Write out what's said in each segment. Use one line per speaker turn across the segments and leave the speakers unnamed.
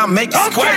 I make it.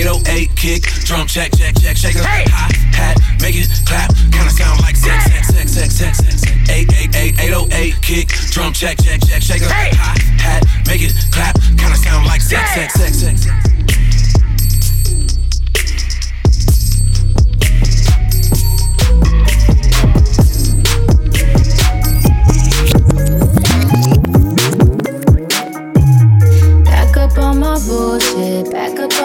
808 kick, drum check, check, check, shaker, hey. hat, make it clap, kinda sound like sex, sex, sex, sex, sex, sex, sex. 888, 808 kick, drum check, check, check, shaker, hey. hat, make it clap, kinda sound like sex, sex, sex, sex.
sex. bullshit. Back up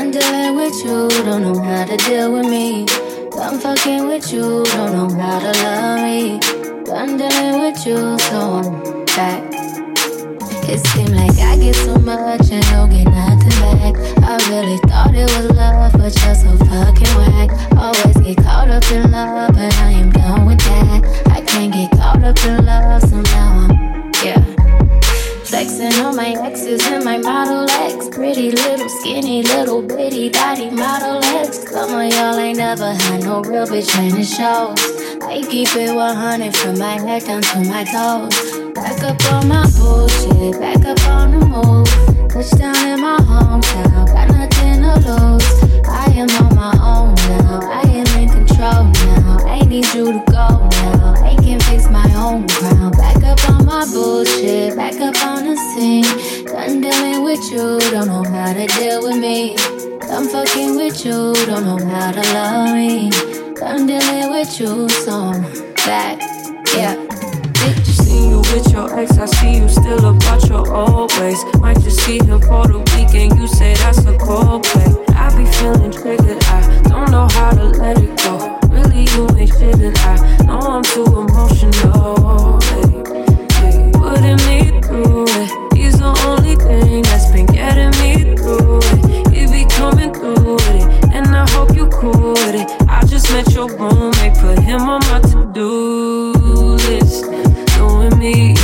I'm dealing with you, don't know how to deal with me. I'm fucking with you, don't know how to love me. I'm dealing with you, so I'm back. It seems like I get so much and don't get nothing back. I really thought it was love, but you're so fucking whack. Always get caught up in love, but I am done with that. I can't get caught up in love, so now and all my exes and my model ex. Pretty little skinny little bitty body, model ex. Come on, y'all ain't never had no real bitch in the shows. I keep it 100 from my head down to my toes. Back up on my bullshit, back up on the move. Touchdown in my hometown, got nothing to lose. I am on my own now, I am in control now. I need you to go now, I can fix my own ground up on my bullshit, back up on the scene. Done dealing with you, don't know how to deal with me. Done fucking with you, don't know how to love me. Done dealing with you, so I'm back, yeah.
Bitch, see you with your ex? I see you still about your old ways. Might just see him for the weekend. You say that's a cold play. I be feeling triggered. I don't know how to let it go. Really, you ain't shit, and I know I'm too emotional. Baby putting me through it, he's the only thing that's been getting me through it. He be coming through it, and I hope you cool with it. I just met your roommate, put him on my to-do list. Doing me,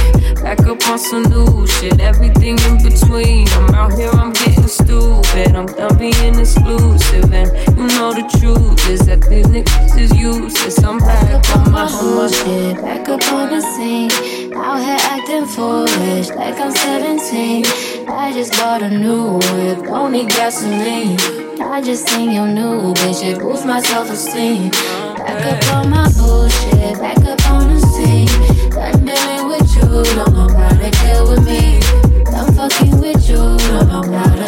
back up on some new shit, everything in between. I'm out here, I'm getting stupid. I'm done being exclusive, and you know the truth is that these niggas is useless. I'm back on my
bullshit, back up on the scene. Out here acting foolish, like I'm 17. I just bought a new whip, don't need gasoline. I just seen your new bitch, it boosts my self esteem. Back up on my bullshit, back up on the scene. Done dealing with you, don't know how to deal with me. Done fucking with you, don't know how to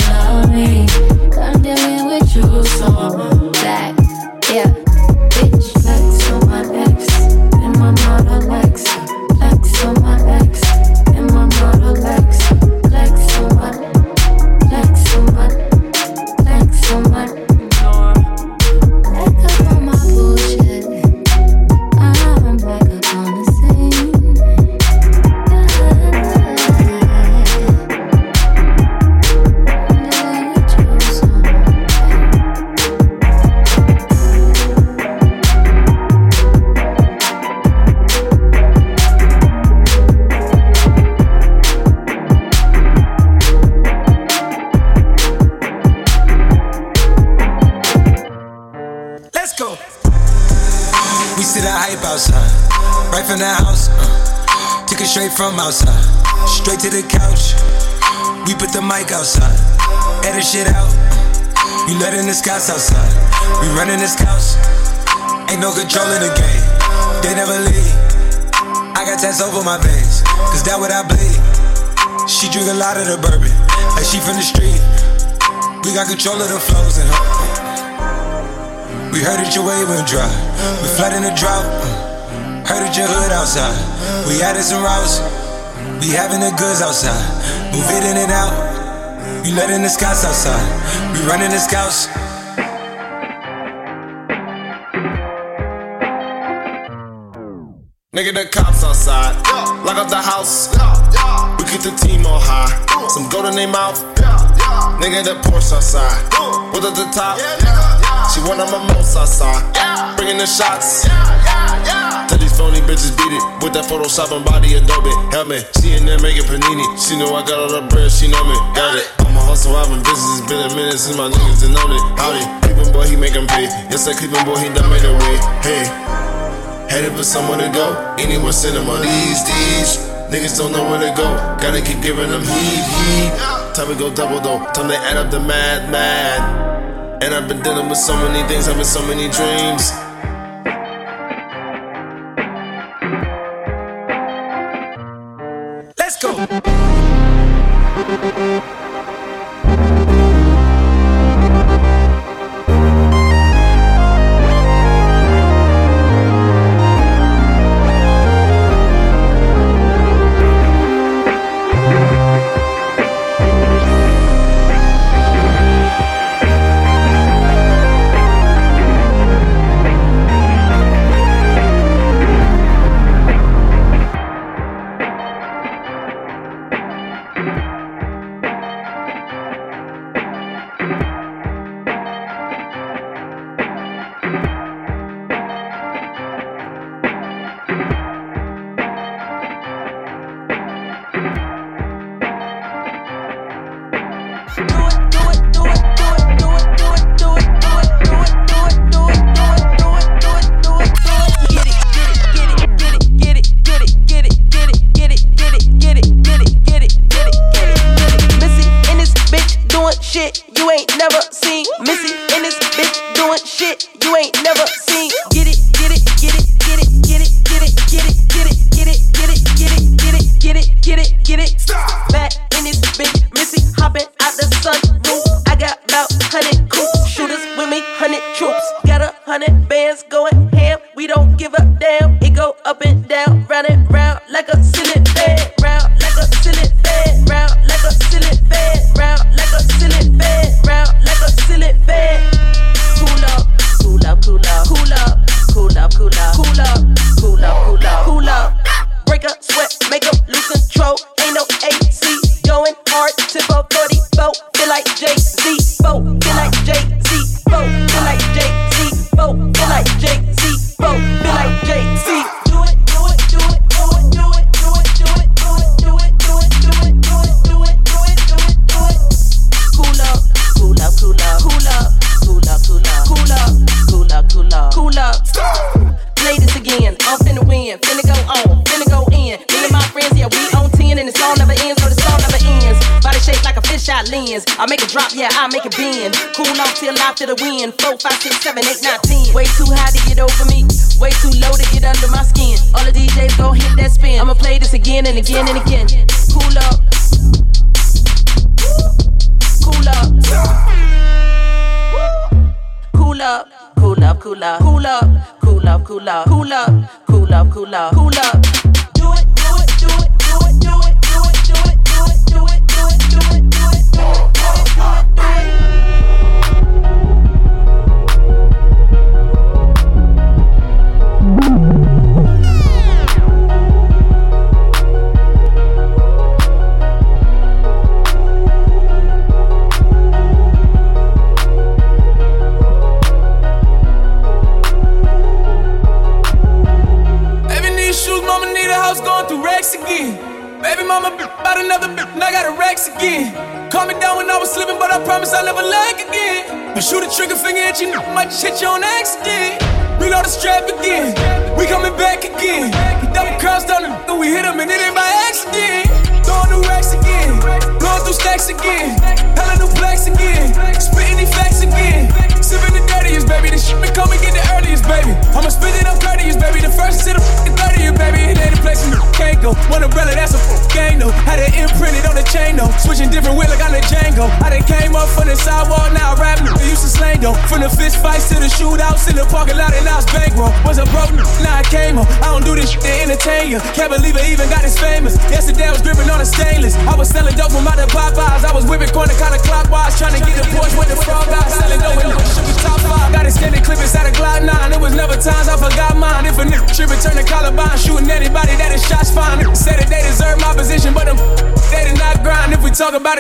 outside, straight to the couch. We put the mic outside, edit shit out. You letting the scouts outside, we running the scouts. Ain't no control in the game, they never leave. I got tats over my veins, cause that what I bleed. She drink a lot of the bourbon, like she from the street. We got control of the flows in her. We heard that your wave went dry. We flood in the drought. Heard that your hood outside. We added some routes. We having the goods outside. Move it in and out. You letting the scouts outside. We running the scouts.
Nigga, the cops outside. Lock up the house. We keep the team on high. Some gold in their mouth. Nigga, the Porsche outside. With at the top. She one of my most outside. Bringing the shots. Tell these phony bitches beat it with that Photoshop and body Adobe. Help me, there making panini. She know I got all the bread, she know me. Got it. I'm a hustle, I've been business. It's been a minute since my niggas done known it. Howdy, Cleveland boy, he make 'em pay. Yes, that Cleveland boy, he done made a way. Hey. Headed for somewhere to go. Them on these, these. Niggas don't know where to go. Gotta keep giving them heat, heat. Time to go double though. Time to add up the mad, mad. And I've been dealing with so many things, having so many dreams.
Let's go.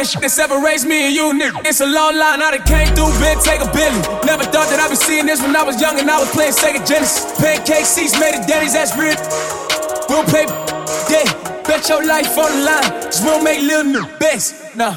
separation that
separates me and you, nigga. It's a long line, I done came through big, take a billion. Never thought that I'd be seeing this when I was young and I was playing Sega Genesis. Pancake seats made of daddy's, ass real. We'll pay, yeah, bet your life on the line. Just we'll make little new best. Nah.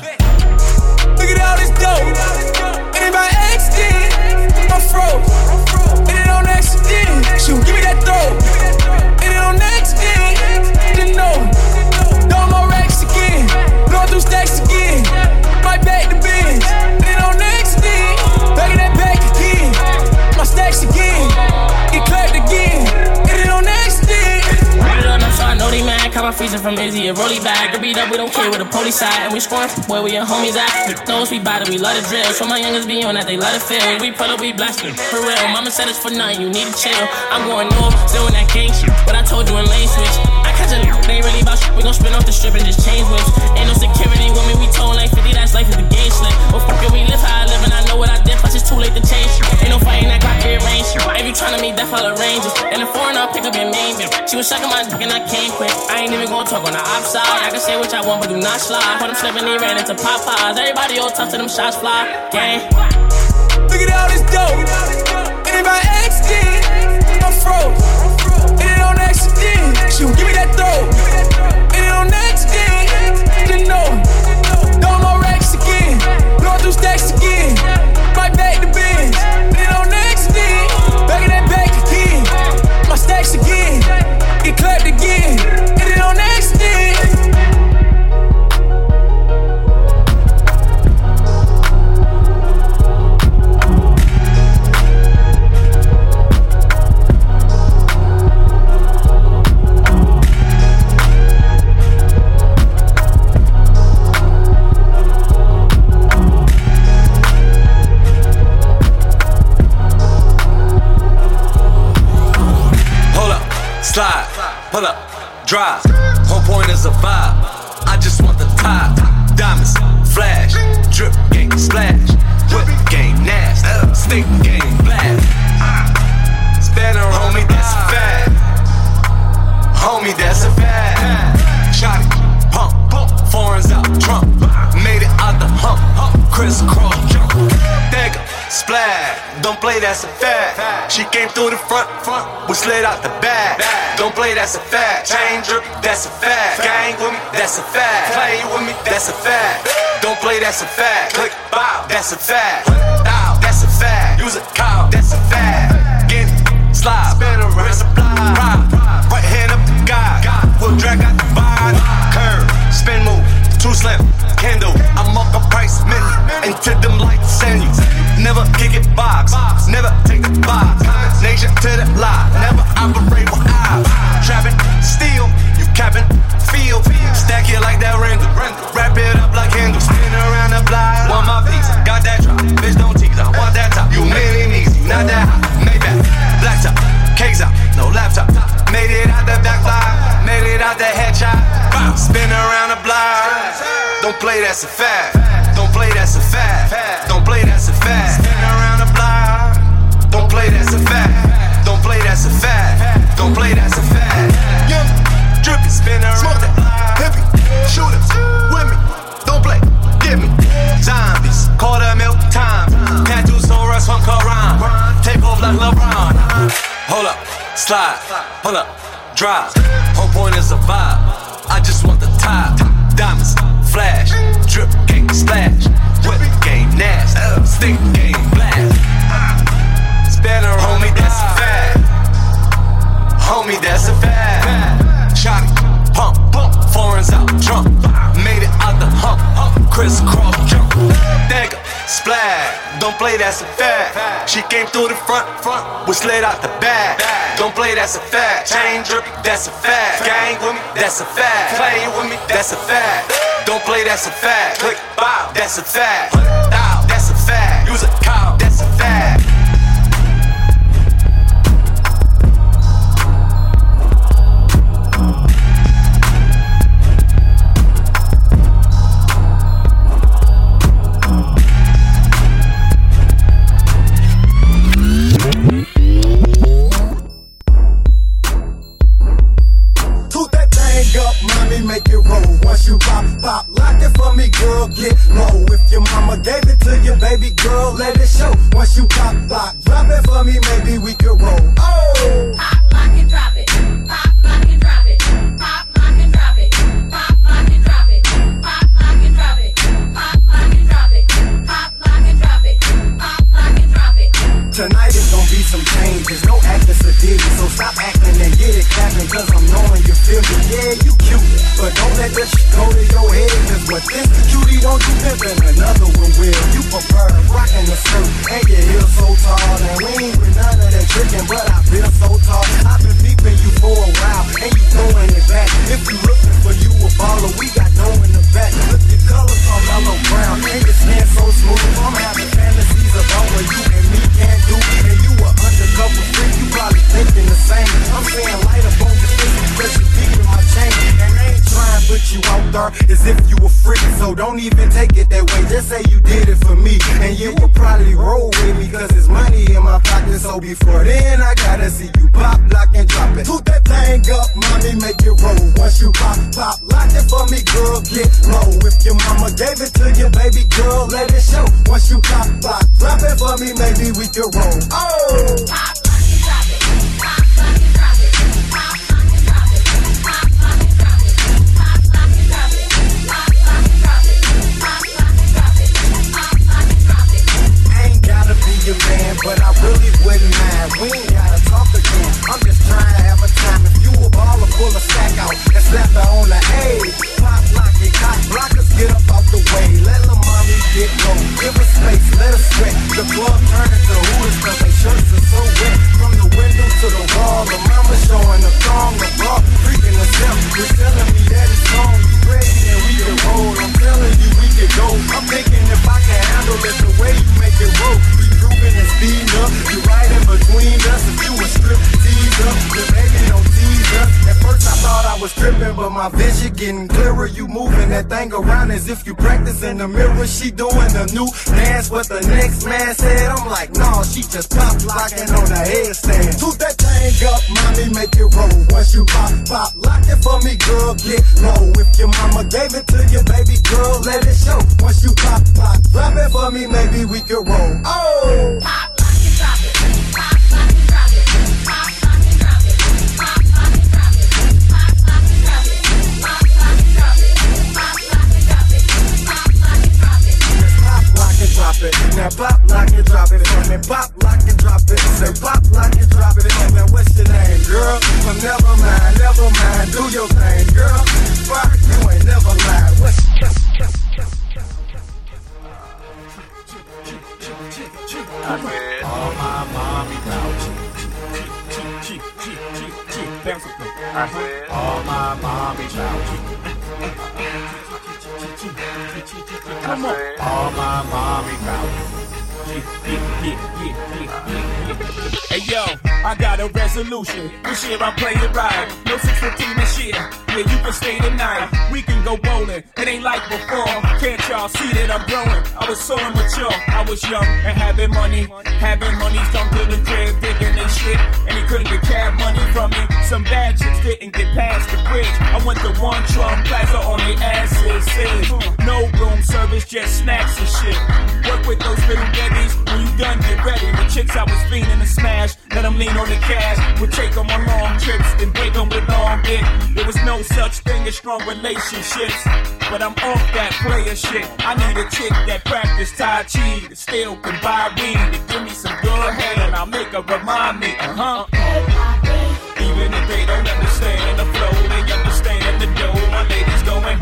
Always if I'm
a rolly bag. Grip beat up, we don't care where the police side. And we scoring where we your homies at. Knows we bother, we love the drill. So my youngins be on that, they love the feel. We pull up, we blasting. For real, mama said it's for nothing, you need to chill. I'm going north, doing that king shit. But I told you in lane switch. I catch a ain't really about shit. We gon' spin off the strip and just change whips. Ain't no security with me, we tone like 50, that's life is the game slip. Well, fuck it, we live high know what I did, but it's too late to change. Ain't no fighting that got here range. If you tryna meet death, all arranges. And the foreigner pick up your name. She was sucking my dick and I can't quit. I ain't even gonna talk on the outside. I can say what I want, but do not slide. Put them slipping, he ran into Popeyes. Everybody all tough to them shots fly. Gang.
Look at all this dope. And if I asked it, I'm froze. And it don't accident. Shoot, give me that.
That's a fact. She came through the front, front. We slid out the back. Don't play, that's a fact. Drip, that's a fact. Gang with me, that's a fact. Play with me, that's a fact. Don't play, that's a fact. Click, bow, that's a fact. Bow, that's a fact. Use a cow, that's a fact. Get it, slide, spin around. Right hand up to God. We'll drag out the vibe. Curve, spin move, too slim, can into them lights send you. Never kick it box, never take the box. Nation to the lie, never operate with eyes. Trapping, steal, you capping, feel. Stack it like that random. Wrap it up like handle. Spin around the block. Want my piece, got that drop. Bitch, don't tease, I want that top. You mini knees, you not that hot. Maybach, black top, case out, no laptop. Made it out the back block, made it out the headshot. Spin around the block. Don't play, that's a fact. That's a fact. Don't play, that's a fact. Spin around the block. Don't play, that's a fact. Don't play, that's a fact. Don't play, that's a fact. Young, drippy, spin around. Smoke that. Hippie, shooters, with me. Don't play, give me. Zombies, quarter milk time. Tattoos so rust from Quran. Take off like LeBron. Hold up, slide, pull up, drive. Whole point is a vibe. I just want the top. Diamonds, flash, drip game splash. Nasty, stick game blast. Spanner, homie, that's a fact. Homie, that's a fact. Shot pump, pump, foreigns out, drunk. Made it out the hump, hump, crisscross jump. Dagger, splash, don't play, that's a fact. She came through the front, front, we slid out the back. Don't play, that's a fact. Chain drip, that's a fact. Gang with me, that's a fact. Play with me, that's a fact. Don't play, that's a fact. Click, bow, that's a fact. Fact. Use a cow, that's a fact.
Once you pop, pop, lock it for me, girl, get low. If your mama gave it to you, baby girl, let it show. Once you pop, pop, drop it for me, maybe we can roll. Oh!
Pop, lock and drop it. Pop, lock and drop it. Pop, lock and drop it. Pop, lock and drop it. Pop, lock and drop it. Pop, lock and drop it. Pop, lock and drop it. Pop, lock and drop it.
Tonight is gonna be some changes, no acting sadistic, so stop acting and get it clapping, cause I'm knowing you feel me. Yeah, you cute, but don't let that shit go to your head, cause what this cutie won't do pimpin', another one will. You prefer rockin' the skirt, and your heels so tall, and we ain't with none of that trickin', but I feel so tall. I've been peeping you for a while, and you throwing it back. If you looking for you a baller, we got dough in the back. Look, your colors are mellow brown, and your skin so smooth. I'm having fantasies about what you and me can do, and you a undercover freak, you probably thinking the same. I'm saying light up on your face, especially deep in my chain, and I ain't trying to put you out there as if you a freak, so don't even take it that way. Just say you did it for me, and you will probably roll with me, cause it's money in my pocket. So before then, I gotta see you pop, lock, and drop it. Toot that thing up, mommy, make it roll. Once you pop, pop, lock it for me, girl, get low. If your mama gave it to you, baby girl, let it show. Once you pop, pop, drop it for me, maybe we can roll. Oh!
Pop, lock and drop it. Pop, lock and drop it.
Getting clearer. You moving that thing around as if you practice in the mirror. She doing a new dance, what the next man said. I'm like, nah, she just pop locking on the headstand. Toot that thing up, mommy, make it roll. Once you pop, pop, lock it for me, girl, get low. If your mama gave it to you, baby girl, let it show. Once you pop, pop, drop it for me, maybe we can roll. Oh!
Pop, pop, lock and drop it. And
then pop, lock and drop it. Say pop, lock and drop it. And then what's your name, girl? Well, never mind, never mind. Do your thing, girl. Fuck, you ain't never lied. What's, what's, what's, what's,
All my mommy bout I said, all my mommy bout Come on. All my mommy bout
Hey yo, I got a resolution. This year I'm playing right. No 615 this year. Yeah, you can stay tonight. We can go bowling. It ain't like before. Can't y'all see that I'm growing? I was so immature. I was young and having money. Having money come to the crib, thinking they shit. And he couldn't get cab money from me. Some bad chicks didn't get past the bridge. I went to one Trump plaza on their asses. No room service, just snacks and shit. Work with those little babies. When you done, get ready. The chicks I was fiending to smash. Let them lean on the cash. Would take them on long trips and break them with long dick. There was no such thing as strong relationships. But I'm off that player shit. I need a chick that practice Tai Chi. That still can buy weed. To give me some good head and I'll make her remind me. Uh huh. Even if they don't understand the flow, they understand the dough. My ladies going.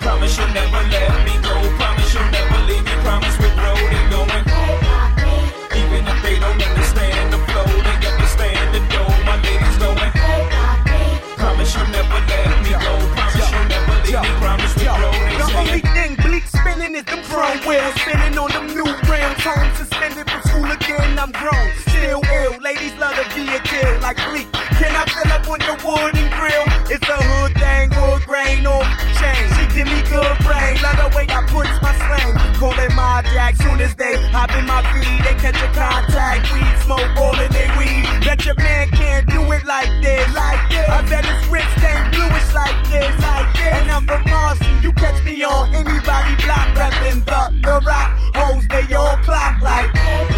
Promise you'll never let me
is them chrome wheels. Spinning on them new rims. Home suspended from school again. I'm grown. Still ill. Ladies love the vehicle like bleak. Can I fill up on the wood and grill? It's a hood thing, wood grain on chain. She give me good brain. Love the way I punch my slang. Call it my jack. Soon as they hop in my feed, they catch a contact. Weed smoke all in they weed. Bet your man can't do it like this. Like this. I bet his wrist ain't bluish like this. Like this. And I'm from Marcy. You catch me on anybody block reppin' the, the rock. Hoes, they all clock like.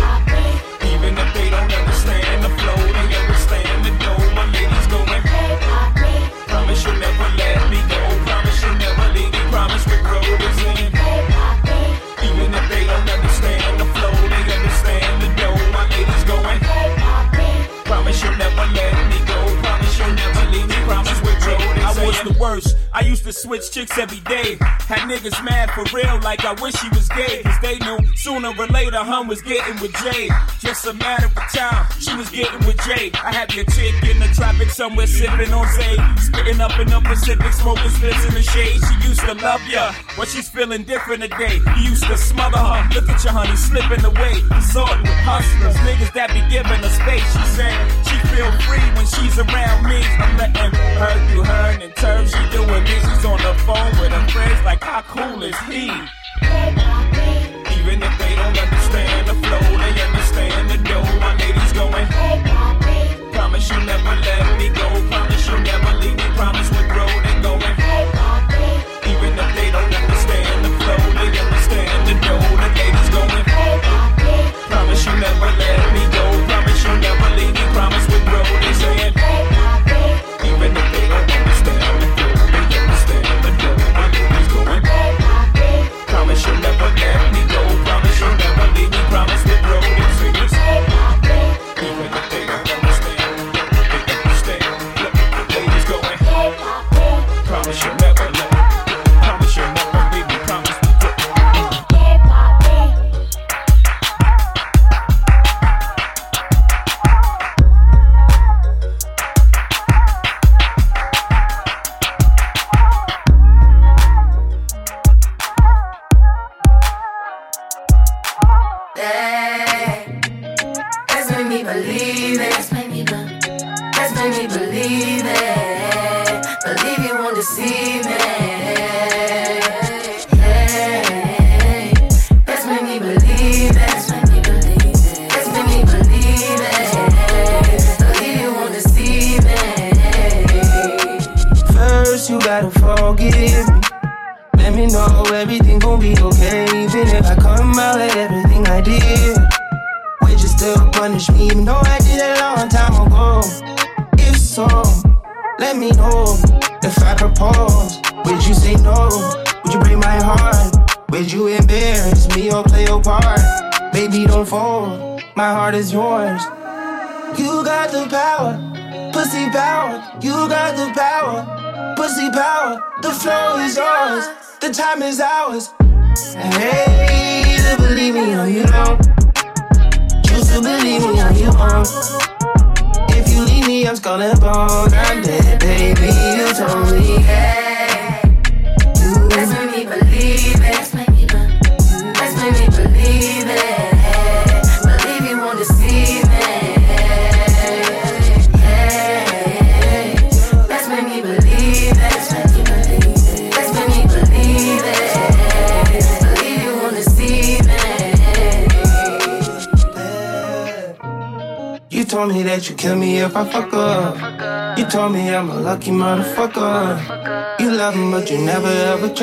I worst. I used to switch chicks every day. Had niggas mad for real, like I wish he was gay. Cause they knew sooner or later, hum was getting with Jay. Just a matter of time, she was getting with Jay. I had your chick in the traffic somewhere sipping on Zay. Spitting up in the Pacific, smoking splits in the shade. She used to love ya, but she's feeling different today. You used to smother her, look at your honey slipping away. Consorting with hustlers, niggas that be giving her space. She said feel free when she's around me. I'm letting her do her and in turn she doing me. She's on the phone with her friends like how cool is he? Even if they don't understand the flow, they understand the dough. My ladies going. Promise you never let me go. Promise you never leave me. Promise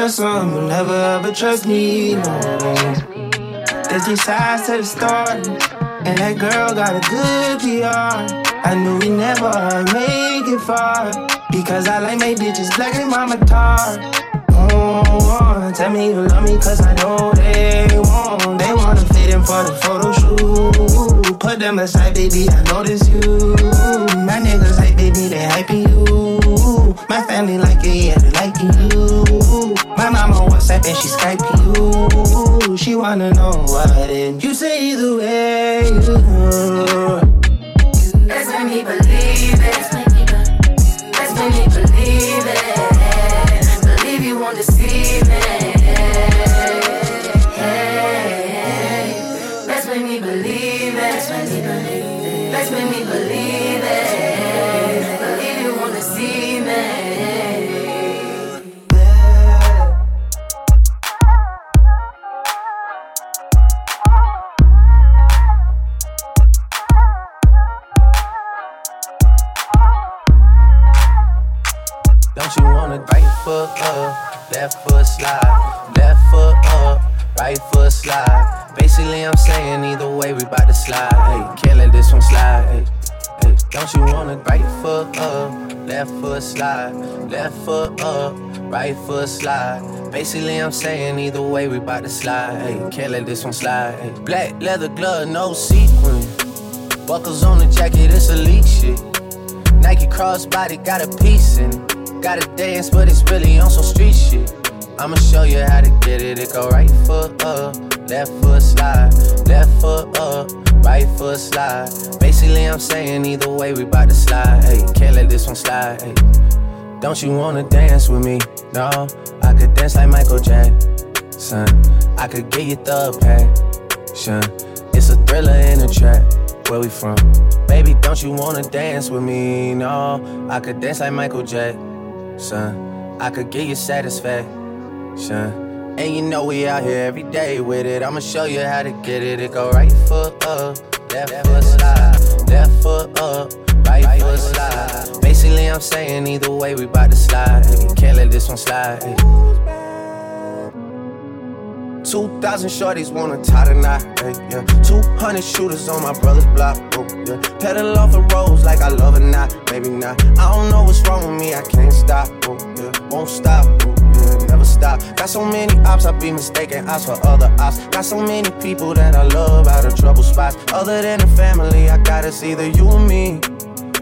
trust him. Never ever trust me. No. There's three sides to the story, and that girl got a good PR. I knew we never make it far because I like my bitches black and mama tar. Oh, tell me you love me cause I know they won't. They wanna fit in for the photo shoot. Put them aside, baby, I notice you. My niggas like, baby, they hyping and she Skyping you. She wanna know what and you say either way.
Right foot slide. Basically, I'm saying either way, we bout to slide. Can't let this one slide. Black leather glove, no sequin. Buckles on the jacket, it's elite shit. Nike crossbody got a piece in it. Gotta dance, but it's really on some street shit. I'ma show you how to get it. It go right foot up, left foot slide, left foot up, right foot slide. Basically, I'm saying either way, we bout to slide. Can't let this one slide. Don't you wanna dance with me? No, I could dance like Michael Jackson. I could get you the passion. It's a thriller in a trap. Where we from? Baby, don't you wanna dance with me? No, I could dance like Michael Jackson. I could get you satisfaction. And you know we out here every day with it. I'ma show you how to get it. It go right foot up, left foot slide, left foot up, right foot slide. Basically, I'm saying either way, we bout to slide. Can't let this one slide. Hey. 2,000 shorties wanna tie the knot, hey, yeah. 200 shooters on my brother's block, oh, yeah. Pedal off the roads like I love it not, maybe not. I don't know what's wrong with me, I can't stop, oh, yeah. Won't stop, oh, yeah. Never stop. Got so many ops, I be mistaken ops for other ops. Got so many people that I love out of trouble spots. Other than the family, I gotta see either you or me.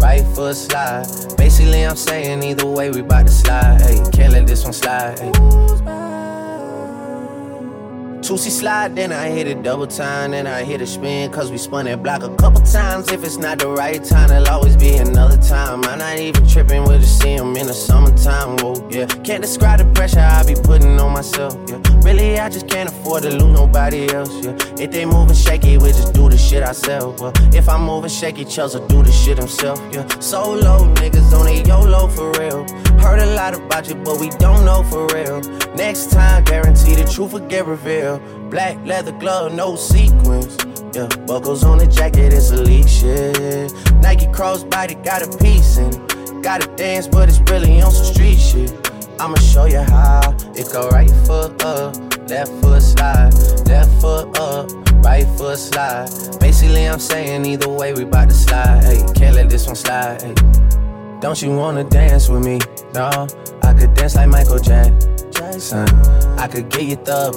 right foot slide. Basically, I'm saying either way, we bout to slide. Hey, can't let this one slide. Hey. Two-C slide, then I hit it double time, then I hit a spin, cause we spun that block a couple times. If it's not the right time, there'll always be another time. I'm not even tripping with to see him in the summertime, whoa, yeah. Can't describe the pressure I be putting on myself, yeah. Really, I just can't afford to lose nobody else, yeah. If they moving shaky, we just do the shit ourselves, well. If I'm moving shaky, Chels will do the shit himself, yeah. Solo niggas on a YOLO for real. Heard a lot about you, but we don't know for real. Next time, guarantee the truth will get revealed. Black leather glove, no sequins. Yeah, buckles on the jacket, it's elite shit. Nike crossbody got a piece in. Gotta dance, but it's really on some street shit. I'ma show you how. It go right foot up, left foot slide, left foot up, right foot slide. Basically, I'm saying either way, we bout to slide. Hey, can't let this one slide. Don't you wanna dance with me? No, I could dance like Michael Jackson. I could get you the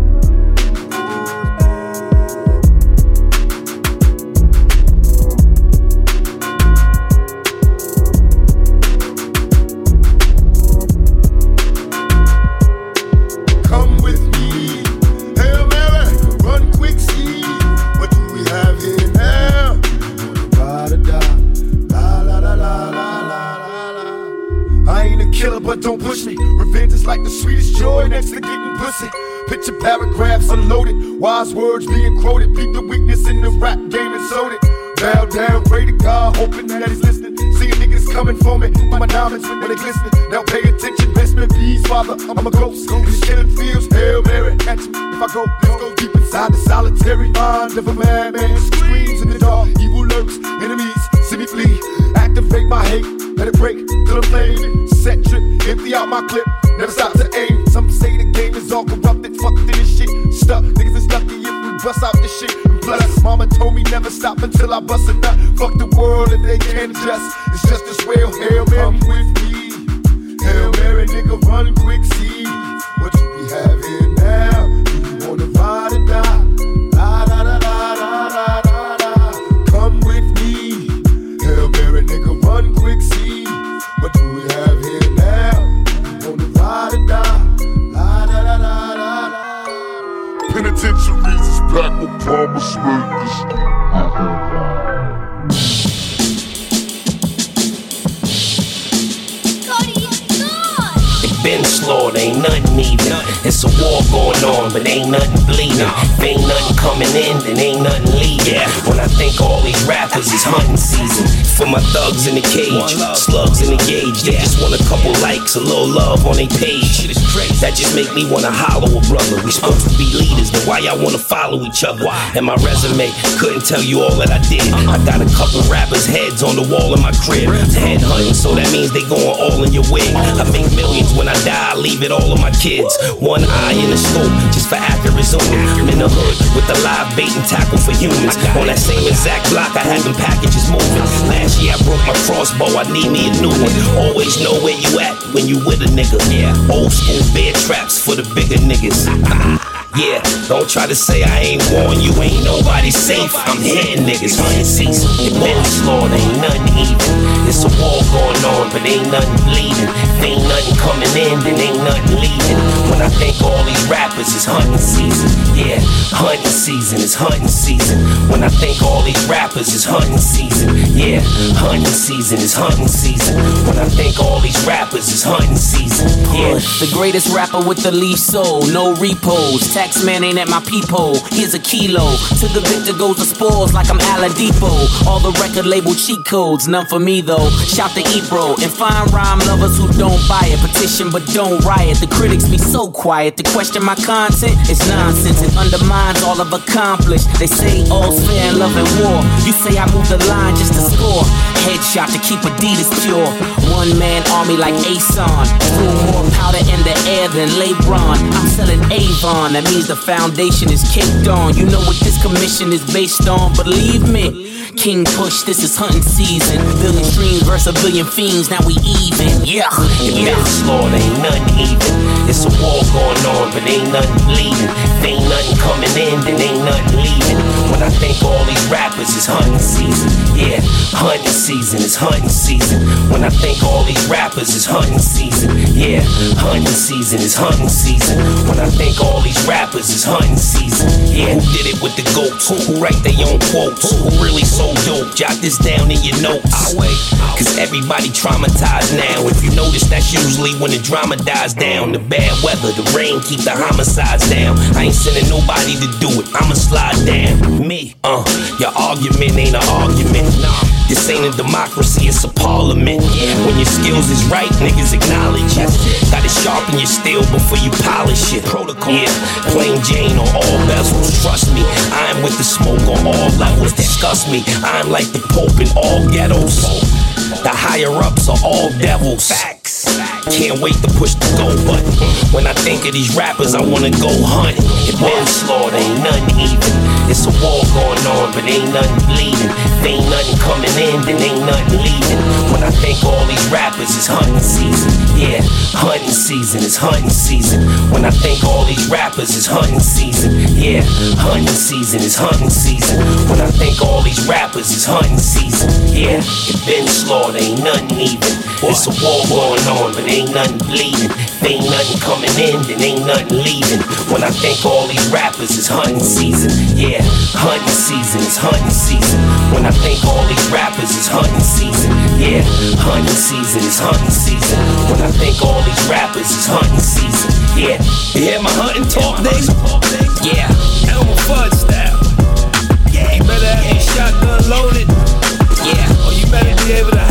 A
little love on their page. That just make me wanna hollow a brother. We supposed to be leaders, but why y'all wanna follow each other? And my resume couldn't tell you all that I did. I got a couple rappers' heads on the wall in my crib. Head hunting, so that means they going all in your wig. I make millions when I die, I leave it all on my kids. One eye in the scope, just for accurate zooming. I'm in the hood with the live bait and tackle for humans. On that same exact block, I had them packages moving. Last year I broke my crossbow, I need me a new one. Always know where you at when you with a nigga. Yeah, old school bear traps for the bigger niggas. Yeah, don't try to say I ain't warn you, ain't nobody safe. I'm hitting niggas, hunting season. It been slaughtered, ain't nothing even. It's a war going on, but ain't nothing bleeding. Ain't nothing coming in, then ain't nothing leaving. When I think all these rappers is hunting season, yeah, hunting season is hunting season. When I think all these rappers is hunting season, yeah, hunting season is hunting season. When I think all these rappers is hunting season, yeah.
The greatest rapper with the least soul, no repos. Tax man ain't at my peephole. Here's a kilo. To the victor goes the spoils like I'm Oladipo. All the record label cheat codes, none for me though. Shout to Ebro and find rhyme lovers who don't buy it. Petition but don't riot. The critics be so quiet to question my content. It's nonsense. It undermines all I've accomplished. They say all's fair in love and war. You say I move the line just to score. Headshot to keep Adidas pure. One man army like Ason. Threw more powder in the air than LeBron. I'm selling Avon, that means the foundation is kicked on. You know what this commission is based on, believe me. King Push, this is hunting season. Billion streams versus a billion fiends, now we even. Yeah,
It been slaughtered, ain't nothing even. It's a war going on, but ain't nothing bleeding. If ain't nothing coming in, then ain't nothing leaving. When I think all these rappers is hunting season, yeah, hunting season is hunting season. When I think all these rappers is hunting season, yeah, hunting season is hunting season. When I think all these rappers is hunting season, yeah, who did it with the goats? Who write their own quotes? Who really so dope? Jot this down in your notes. Cause everybody traumatized now. If you notice, that's usually when the drama dies down. The bad weather, the rain keep the homicides down. I ain't sending nobody to do it. I'ma slide down. Me, uh, your argument ain't an argument. Nah. This ain't a democracy, it's a parliament. When your skills is right, niggas acknowledge it. Gotta sharpen your steel before you polish it. Protocol, yeah, plain Jane on all bezels. Trust me, I'm with the smoke on all levels. Disgust me, I'm like the Pope in all ghettos. The higher ups are all devils. Facts. Can't wait to push the go button. When I think of these rappers, I wanna go hunt. It been slaughtered, ain't nothing even. It's a war going on, but ain't nothing bleeding. If ain't nothing coming in, then ain't nothing leaving. When I think all these rappers is hunting season, yeah, hunting season is hunting season. When I think all these rappers is hunting season, yeah, hunting season is hunting season. When I think all these rappers is hunting season, yeah, it been slaughtered, ain't nothing even. It's a war going on, but ain't nothing bleeding. If ain't nothing coming in, then ain't nothing leaving. When I think all these rappers is hunting season, yeah, hunting season is hunting season. When I think all these rappers is hunting season, yeah, hunting season is hunting season. When I think all these rappers is hunting season, yeah. You hear my hunting talk, nigga? Yeah. Elmer Fudd style. Yeah. You better have your shotgun loaded. Yeah. Or you better be able to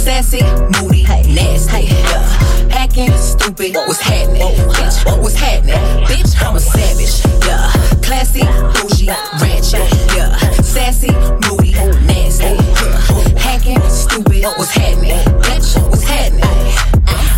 sassy, moody, nasty, Yeah, acting stupid. What's happening? Bitch, what's happening? Bitch, I'm a savage, yeah, classy, bougie, ratchet, yeah, sassy, moody, nasty, yeah. hacking, stupid. What's happening? Bitch, what's happening?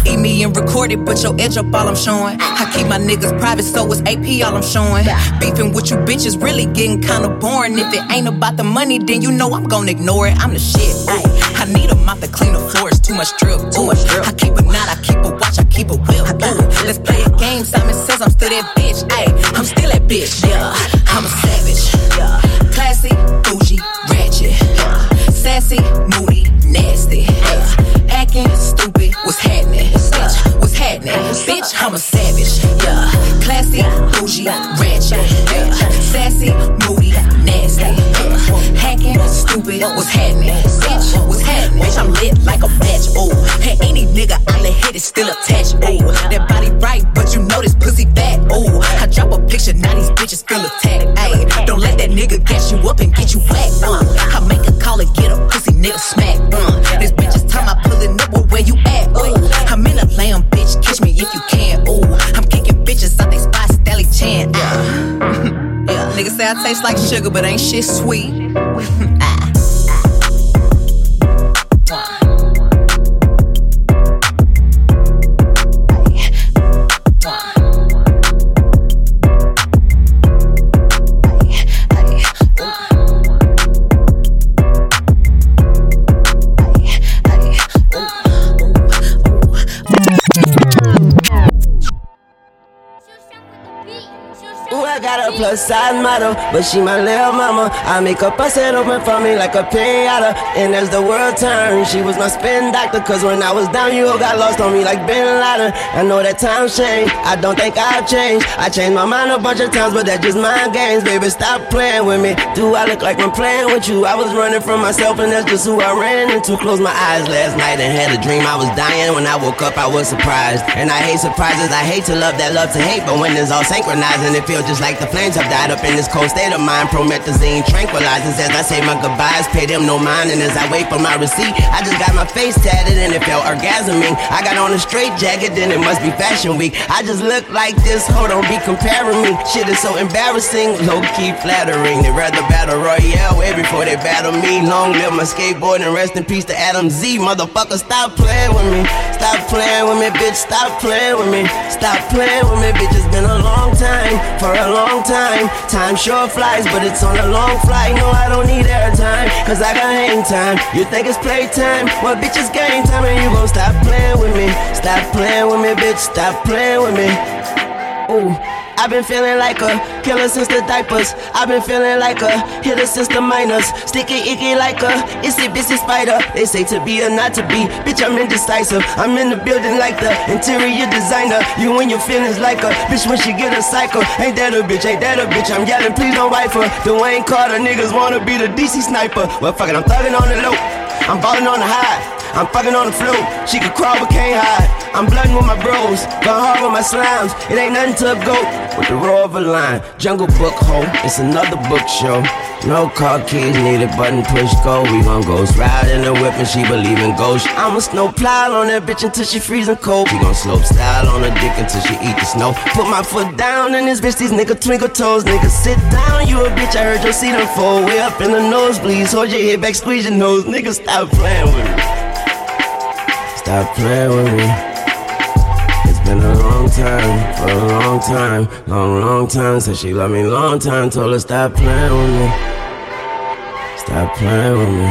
Eat me and record it, but your edge up all I'm showing. I keep my niggas private, so it's AP all I'm showing. Beefing with you bitches really getting kinda boring. If it ain't about the money, then you know I'm gonna ignore it. I'm the shit. Ay, I need a mop to clean the too much drip. Too much drip. I keep a knot, I keep a watch, I keep a whip. Ooh, let's play a game. Simon says I'm still that bitch. Ay, I'm still that bitch. Yeah, I'm a savage. Yeah, classy, bougie, ratchet. Yeah, sassy, moody, nasty. Yeah, acting stupid. What's happening? Bitch, what's happening? Bitch, I'm a savage. Yeah, classy, bougie, ratchet. Yeah, sassy, moody, nasty. Hacking, stupid. What's happening? Bitch, what's happening? Bitch, I'm lit like a match. Oh, hey, any nigga I let hit is still attached. Oh, that body right, but you know this pussy fat. Oh, I drop a picture, now these bitches feel attacked. Ayy, don't let that nigga gas you up and get you whacked. Uh, I make a call and get a pussy nigga smack. Uh, this bitch is time I pulling up, well, where you at? Ooh, I'm in a lamb, bitch. Catch me if you can. Ooh, I'm kicking bitches out they spots, Stelly Chan. Ah. niggas say I taste like sugar, but ain't shit sweet. Ah.
Got a
plus size model, but she my little mama. I make her bust it open for me like a pinata. And as the world turns, she was my spin doctor. Cause when I was down, you all got lost on me like Bin Laden. I know that times change, I don't think I've changed. I changed my mind a bunch of times, but that's just mind games, baby. Stop playing with me. Do I look like I'm playing with you? I was running from myself, and that's just who I ran into. Closed my eyes last night and had a dream I was dying. When I woke up, I was surprised. And I hate surprises, I hate to love that love to hate, but when it's all synchronized and it feels just like the flames have died up in this cold state of mind. Promethazine tranquilizes as I say my goodbyes, pay them no mind, and as I wait for my receipt, I just got my face tatted and it felt orgasming. I got on a straight jacket, then it must be fashion week. I just look like this, hold on, be comparing me. Shit is so embarrassing, low key flattering. They rather battle Royale way before they battle me. Long live my skateboard and rest in peace to Adam Z. Motherfucker, stop playing with me. Stop playing with me, bitch. Stop playing with me. Stop playing with me, bitch. It's been a long time, for a long time. Time sure flies, but it's on a long flight. No, I don't need airtime, cause I got hang time. You think it's playtime? Well, bitch, it's game time, and you gon' stop playing with me. Stop playing with me, bitch. Stop playing with me. Ooh. I've been feeling like a killer since the diapers. I've been feeling like a hitter since the minors. Sticky icky like a itsy bitsy spider. They say to be or not to be. Bitch, I'm indecisive. I'm in the building like the interior designer. You and your feelings like a bitch when she get a cycle. Ain't that a bitch? Ain't that a bitch? I'm yelling, please don't wipe her. Dwayne Carter niggas wanna be the DC sniper. Well, fuck it, I'm thugging on the low. I'm balling on the high. I'm fucking on the floor. She can crawl but can't hide. I'm blooding with my bros, gone hard with my slimes. It ain't nothing to a goat with the roar of a lion. Jungle Book home, it's another book show. No car keys needed, button push go. We gon' ghost ride in the whip and she believe in ghosts. I'ma snow plow on that bitch until she freezing cold. She gon' slope style on her dick until she eat the snow. Put my foot down in this bitch, these nigga twinkle toes. Nigga sit down, you a bitch. I heard your seat them fold. Way up in the nosebleeds, hold your head back, squeeze your nose. Nigga stop playing with me. Stop playing with me. It's been a long time, for a long time, long, long time. Said she love me long time, told her stop playing with me. Stop playing with me.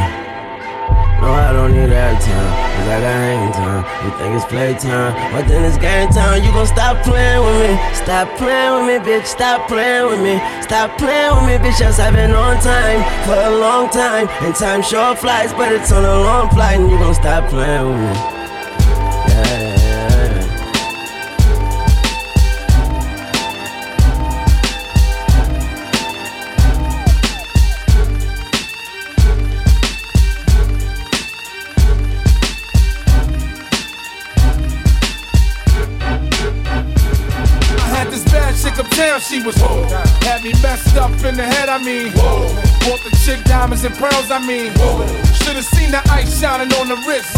No, I don't need that time, cause I got hang time. You think it's playtime, but then it's game time. You gon' stop playing with me. Stop playing with me, bitch. Stop playing with me. Stop playing with me, bitch. Yes, I've been on time for a long time. And time sure flies, but it's on a long flight. And you gon' stop playing with me.
She was whoa. Had me messed up in the head, I mean, whoa. Bought the chick diamonds and pearls, I mean, whoa. Should've seen the ice shining on the wrist.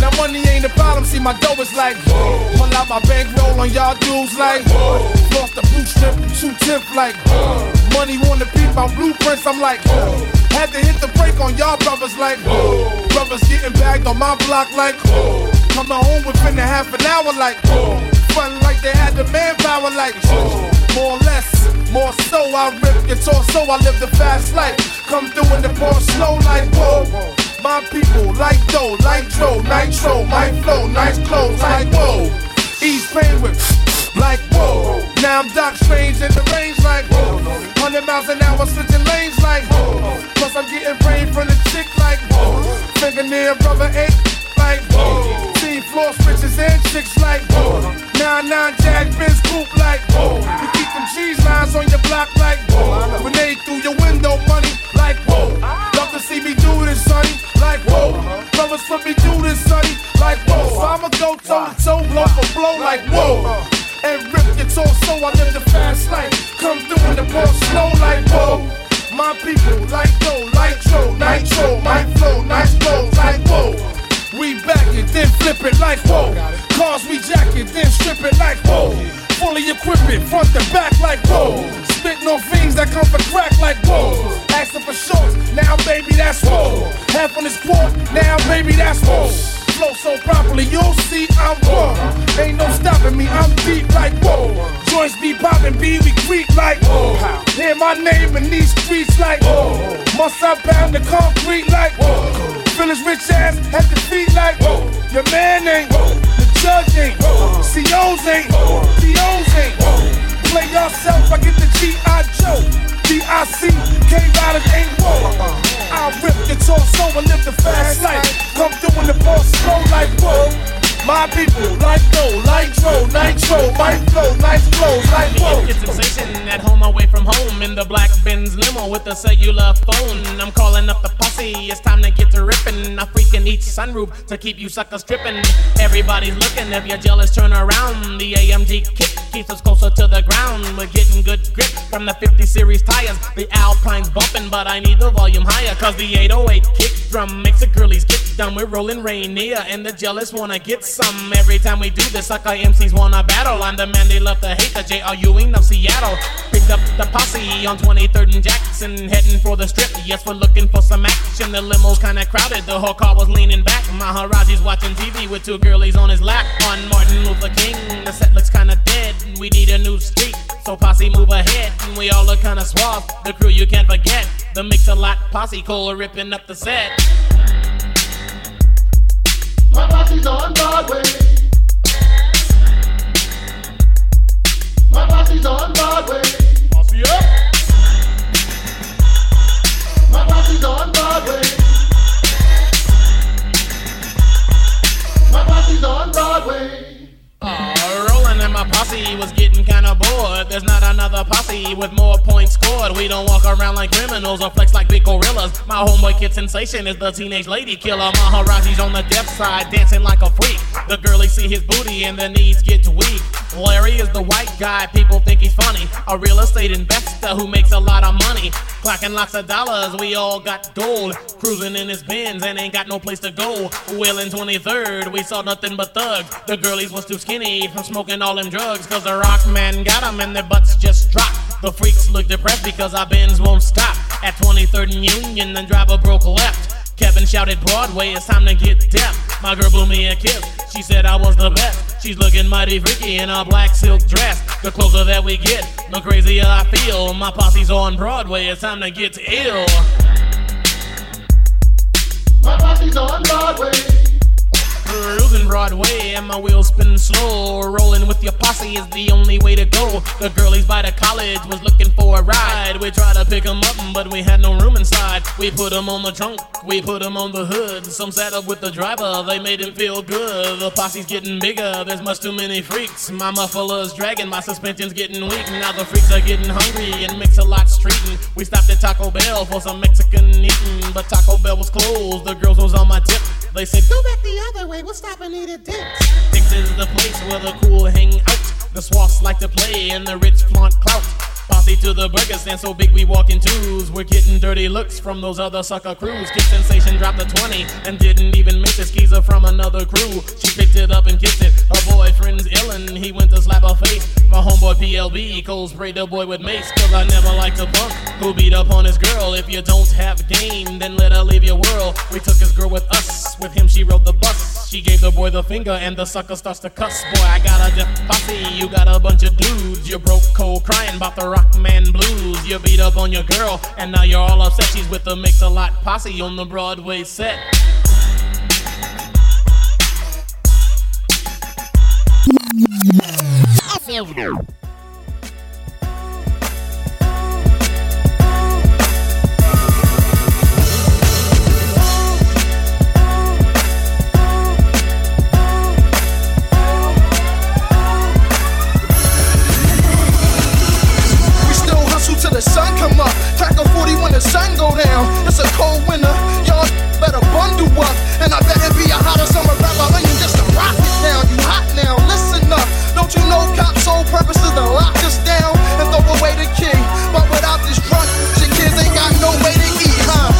Now money ain't a problem, see my dough is like, whoa. Pull out my bankroll on y'all dudes like, whoa. Lost the blue strip two tip like, whoa. Money wanna peep out blueprints, I'm like, whoa. Had to hit the brake on y'all brothers like, whoa. Brothers getting bagged on my block like, whoa. Coming home within a half an hour like, whoa. Fun like they had the manpower like, whoa. More or less, more so, I rip your torso, I live the fast life. Come through in the pour slow like, whoa. My people like dough, like dro, nitro, my flow, nice clothes like, whoa. Ease pain with like whoa. Now I'm Doc Strange in the range like whoa. Hundred miles an hour switching lanes like whoa. Plus I'm getting brain from the chick like whoa. Fingernail rubber ache like whoa. Team floor switches and chicks like whoa. Nine nine jag Benz coupe like whoa. You keep them cheese lines on your block like whoa.
Sunroof to keep you suckers tripping. Everybody's looking, if you're jealous, turn around. The AMG kick keeps us closer to the ground. We're getting good grip from the 50 series tires. The Alpine's bumping, but I need the volume higher. Cause the 808 kick drum makes the girlies get down. We're rolling Rainier, and the jealous wanna get some. Every time we do this, sucker MCs wanna battle. I'm the man they love to hate, the J.R. Ewing of Seattle. Picked up the posse on 23rd and Jackson, heading for the strip. Yes, we're looking for some action. The limo's kinda crowded, the whole car was leaning back. Maharaji's watching TV with two girlies on his lap. On Martin Luther King, the set looks kinda dead. We need a new street, so posse move ahead. And we all look kinda suave, the crew you can't forget. The Mix-A-Lot posse, Cole ripping up the set.
My posse's on Broadway. My posse's on Broadway. My posse's on Broadway. My posse's on Broadway.
Uh, rolling and my posse was getting kinda bored. There's not another posse with more points scored. We don't walk around like criminals or flex like big gorillas. My homeboy kid sensation is the teenage lady killer. Maharaji's on the deaf side, dancing like a freak. The girlies see his booty and the knees get weak. Larry is the white guy, people think he's funny. A real estate investor who makes a lot of money. Clacking lots of dollars, we all got gold. Cruising in his Benz and ain't got no place to go. Wheeling 23rd, we saw nothing but thugs. The girlies was too skinny from smoking all them drugs. Cause the rock man got them and their butts just dropped. The freaks look depressed because our Benz won't stop. At 23rd and Union, the driver broke left. Kevin shouted Broadway, it's time to get deaf. My girl blew me a kiss. She said I was the best. She's looking mighty freaky in a black silk dress. The closer that we get, the crazier I feel. My posse's on Broadway, it's time to get ill.
My posse's on Broadway.
Cruising Broadway and my wheels spinning slow. Rolling with your posse is the only way to go. The girlies by the college was looking for a ride. We tried to pick 'em up, but we had no room inside. We put 'em on the trunk, we put 'em on the hood. Some sat up with the driver, they made him feel good. The posse's getting bigger, there's much too many freaks. My muffler's dragging, my suspension's getting weak. Now the freaks are getting hungry and Mix-A-Lot's treating. We stopped at Taco Bell for some Mexican eating, but Taco Bell was closed. The girls was on my tip. They said, Go back the other way, we'll stop and eat at Dick's. Dick's is the place where the cool hang out. The swats like to play and the rich flaunt clout. Posse to the burger stand so big we walk in twos. We're getting dirty looks from those other sucker crews. Kid Sensation dropped the 20 and didn't even miss it. Skeezer from another crew. She picked it up and kissed it. Her boyfriend's illin', he went to slap her face. My homeboy PLB, Cole sprayed the boy with mace. Cause I never liked a punk who beat up on his girl. If you don't have game, then let her leave your world. We took his girl with us. With him, she rode the bus. She gave the boy the finger and the sucker starts to cuss. Boy, I got a deaf posse. You got a bunch of dudes. You broke cold crying about the rock man blues. You beat up on your girl and now you're all upset. She's with the Mix-A-Lot posse on the Broadway set.
40 when the sun go down. It's a cold winter. Y'all better bundle up. And I bet it be a hotter summer rapper than you just to rock it down. You hot now, listen up. Don't you know cops' sole purpose is to lock us down and throw away the key? But without this drug, your kids ain't got no way to eat, huh?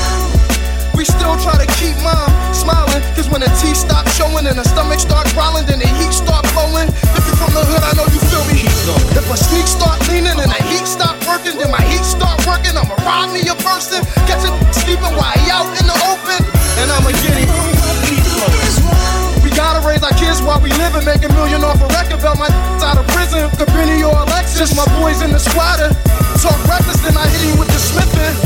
We still try to keep mom smiling. Cause when the teeth stop showing and the stomach start growling, then the heat start blowing. If you from the hood, I know you feel me. If a sneak start leaning and the heat stop working, then my heat start working. I'ma rob me a person, catch it sleeping while he out in the open, and I'ma get him. We gotta raise our kids while we live and make a million off a record belt. My out of prison, Cabrini or Alexis. My boys in the squatter. Talk reckless, then I hit him with the smithing.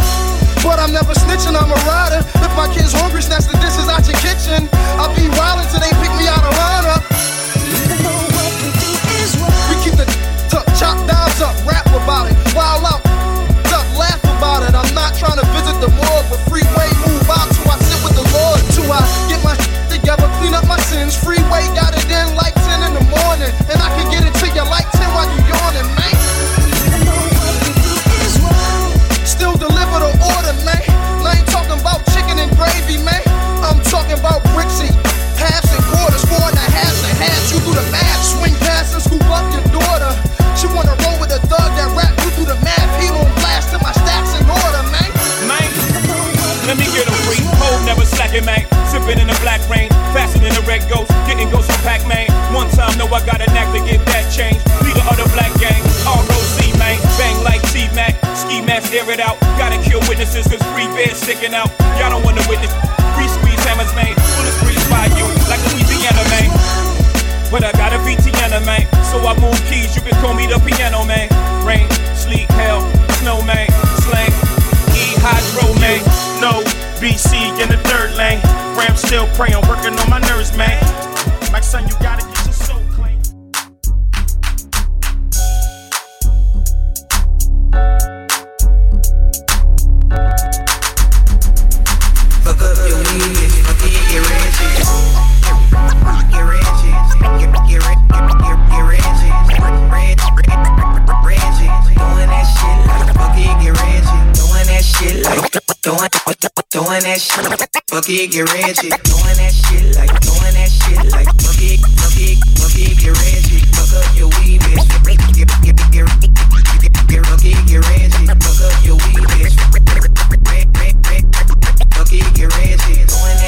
But I'm never snitching, I'm a rider. If my kid's hungry, snatch the dishes out your kitchen. I'll be wild until they pick me out of lineup. We keep the tuck chop dials up
Hey about it. I'm not trying to visit the morgue, but freeway move out till I sit with the Lord. Till I get
my together, clean up my sins. Freeway got it in like 10 in the morning, and
I can get it. I got a knack to get that change. Leader of the black gang, see man, bang like T-Mac, ski mask, air it out. Gotta kill witnesses, cause free bears sticking out. Y'all don't wanna witness, free squeeze hammers, man. Bullets freeze by you, like Louisiana, man. But I got a VTN, man. So I move keys, you can call me the piano, man. Rain, sleet, hell, snow, man. Slang, E, hydro, man. No, BC in the third lane. Ram still praying, working on my nerves, man. My son, you gotta get
doing, that shit. Fuck get ratchet. Doing that shit like doing that shit like fuck it, fuck it, fuck it, get ratchet. Fuck up your weed, bitch. Get, get, get, get, get, get, fuck it, get ratchet. Fuck up your weed,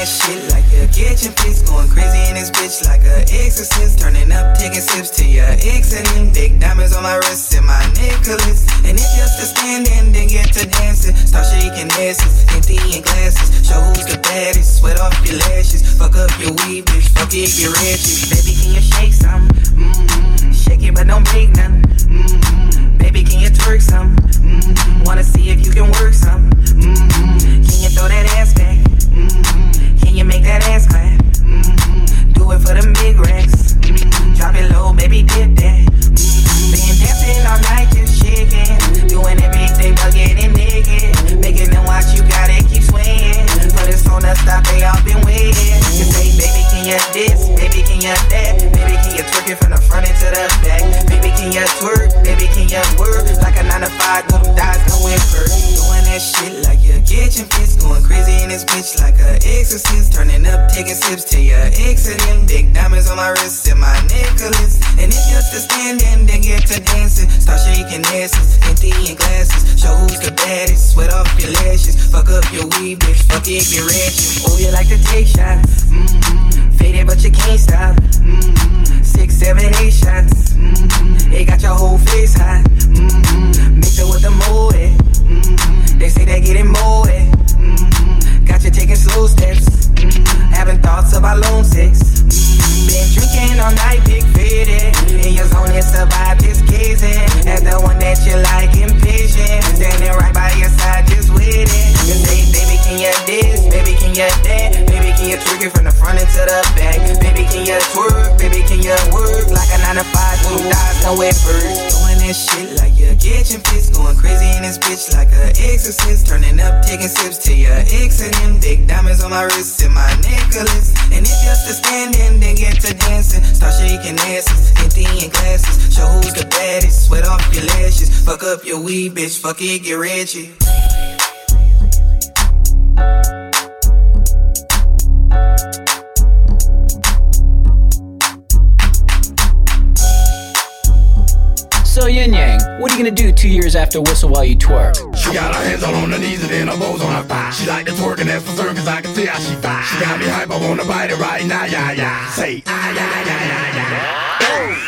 that shit like a kitchen fix. Going crazy in this bitch like a exorcist. Turning up, taking sips to your ex big diamonds on my wrist and my necklace. And if just to stand in, then get to dancing. Start shaking asses, emptying glasses. Show who's the baddest. Sweat off your lashes. Fuck up your weave, bitch. Fuck it, get ratchet. Baby, can you shake some? Mm-hmm. Shake it, but don't break none. Mm-hmm. Baby, can you twerk some? Mm-hmm. Wanna see if you can work some? Mm-hmm. Can you throw that ass back? Mm-hmm. You make that ass clap? Mm-hmm. Do it for them big racks. Mm-hmm. Drop it low, baby, dip that. Mm-hmm. Been dancing all night, just shaking. Doing everything but getting naked. Making them watch you got it, keep swaying. Put it on the stop, they all been waiting. You say, baby, can you this? Baby, can you that? Baby, can you twerk it from the front into the back? Baby, can you twerk? Baby, can you work? Like a 9 to 5, do them dies going first. Doing that shit like your kitchen fits. Going crazy in this bitch like a exorcist. Turning up, taking sips to your them big diamonds on my wrist and my necklace. And if you're still standing, then get to dancing. Start shaking asses, emptying glasses. Show who's the baddest. Sweat off your lashes. Fuck up your weave, bitch. Fuck it, get ratchet. Oh, you like to take shots. Mm-hmm. Faded, but you can't stop. Mm-hmm. Six, seven, eight shots. Mm-hmm. They got your whole face hot. Mm-hmm. Mix it with the moe. Mm-hmm. They say they getting more. Mm-hmm. Got you taking slow steps. Mm-hmm. Having thoughts about lone sex. Mm-hmm. Been drinking all night, big faded. In your zone, it's about just gazing. As the one that you like, impatient. Standing right by your side, just waiting. You say, baby, can you this? Baby, can you that? Baby, can you trick it from the front into the back? Baby, can you twerk? Baby, can you work? Like a 9 to 5, two come with first. Doing that shit like your kitchen fits. Going crazy in this bitch like a exorcist. Turning up, taking sips to your ex and them big diamonds on my wrist my necklace. And if you're still standing, then get to dancing. Start shaking asses, emptying glasses. Show who's the baddest. Sweat off your lashes. Fuck up your weed, bitch. Fuck it, get ratchet.
So Ying Yang, what are you gonna do two years after Whistle While You Twerk?
She got her hands all on her knees and then her bows on her thigh. She like to twerk and that's for certain cause I can see how she fine. She got me hype, I wanna bite it right now, yeah, yeah. Say, ah, yeah, yeah, yeah, yeah.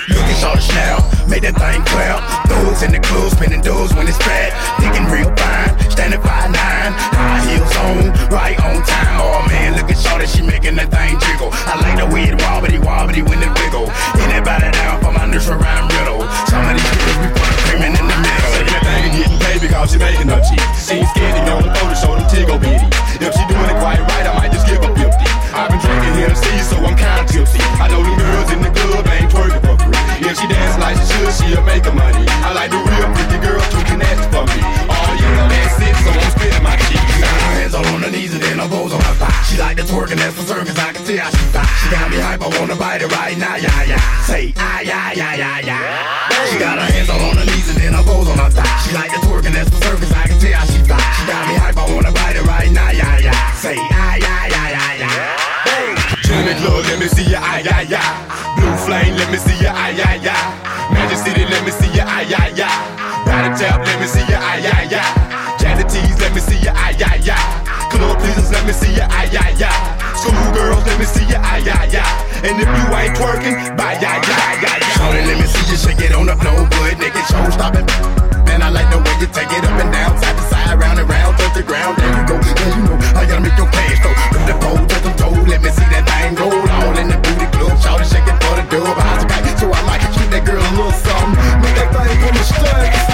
Look at Shorty Chanel, make that thing clear. Those in the club, spinning doors when it's fat. Thinking real fine, standing by nine. High heels on, right on time. Oh man, look at Shorty, she making that thing jiggle. I like the way it wobbly wobbly when it wiggle. Anybody down for my nursery rhyme riddle. Some of these girls be put creaming in the middle.
Shaking that thing and getting paid because she making her cheap. She ain't scared to get on the phone to show them tickle bitty. If she doing it quite right, I might just give her 50. I've been drinking Hennessy, so I'm kinda tipsy. I know them girls in the club ain't twerking for free. If she dance like she should, she'll make her money. I like the real pretty girls twerking that for me. Oh, you know that's it, so I'm spitting my cheeks.
She got her hands all on her knees and then her bows on her thigh. She like to twerk and that's for certain cause I can see how she fine. She got me hype, I wanna bite it right now, yeah, yeah. Say, ah, yeah, yeah, yeah, yeah. She got her hands all on her knees and then her bows on her thigh. She like to twerk and that's for certain cause I can see how she fine. She got me hype, I wanna bite it right now, yeah, yeah. Say, ah, yeah, yeah, yeah, yeah.
Chill in the club, let me see ya, ay, ay, ay. Blue flame, let me see ya, ay, ay, ay. Magic City, let me see ya, ay, ay, ay. Body tap, let me see ya, ah, ay, ay, ay. Jazzy tees, let me see ay, ay, ay. Club pleasers, let me see ya, ay, ay, ay.
And if you ain't twerking, bye, ay, ay, ay. Shorty, let me see you shake it on the floor, good naked show stopping. Man, I like the way you take it up and down, side to side, round and round, touch the ground. There you go, there you know. I gotta make your cash flow. From the pole to the toe, let me see that thing roll. All in the booty club, shorty shake it for the dub. Eyes back, so I might shoot that girl a little something. Make that thing come to studs.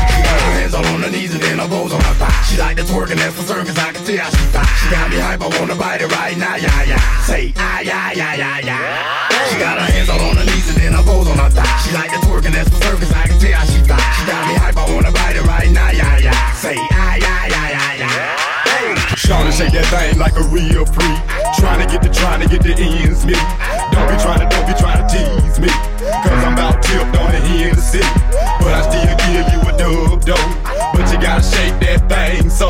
Hands all on her knees and then her bows on her thigh. She like the twerk and that's for certain, cause I can tell she fine. She got me hype, I wanna bite it right now, yeah, yeah. Say, ah, yeah, yeah, yeah, yeah. She got her hands all on her knees and then her bows on her thigh. She like the twerk and that's for certain, cause I can tell she fine. She got me hype, I wanna bite it right now, yeah, yeah. Say, ah, yeah, yeah, yeah, yeah.
Shawty shake that thing like a real freak. Trying to get the, trying to get the ends meet. Don't be trying to, don't be trying to tease me. Cause I'm about tipped on the Hennessy. But I still give you a dub dough. But you gotta shake that thing so.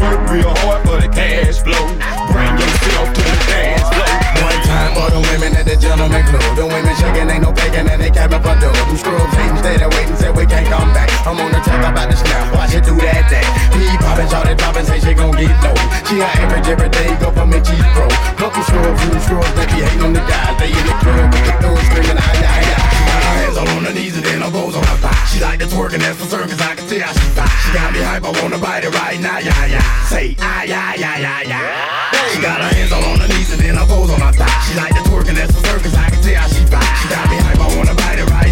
Work real hard for the cash flow. Bring yourself to the dance floor.
One time for the women at the gentleman club. The women shaking, ain't no begging, and they capping for dough. Them scrubs hating, stay there waiting, say we can't come back. I'm on the track about the snap, watch it do that thing. He poppin', shot it droppin', say she gon' get low. She a average every day, go for me cheap pro. Couple scrubs, two scrubs, they be hating on the guys. They in the club with the screaming, ay, ay, ay. She got her hands all on her knees and then her bows on her thigh. She like the twerk and that's for certain, cause I can tell she fine. She got me hype, I wanna bite it right now, yeah, yeah. Say, ah, yeah, yeah, yeah, yeah. She got her hands all on her knees and then her bows on her thigh. She like the twerk and that's certain, cause I can tell she fine. She got me hype, I wanna bite it right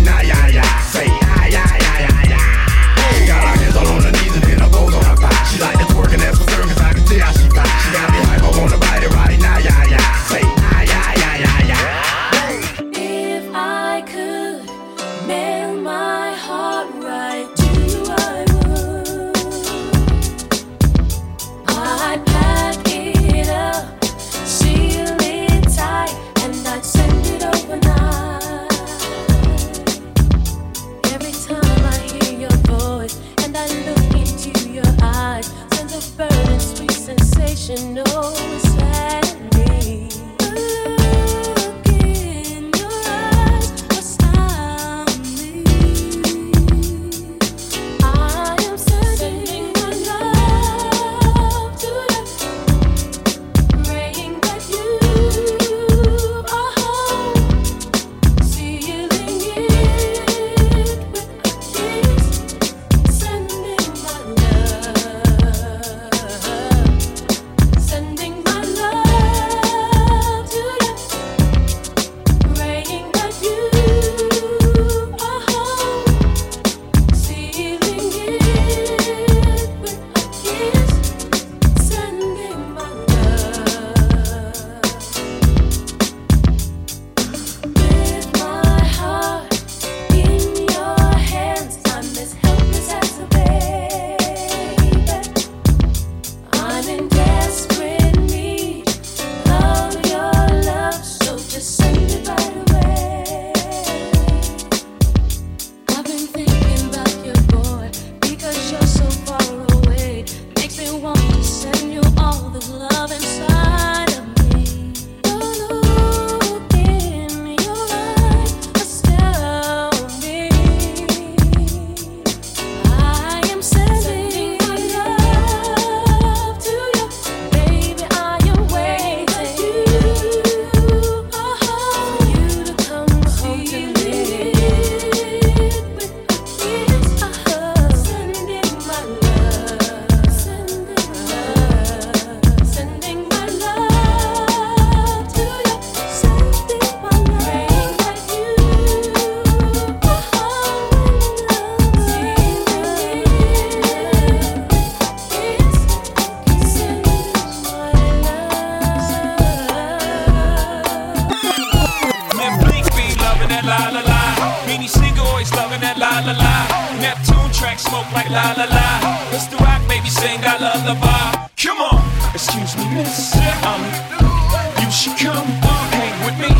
should come hang with me.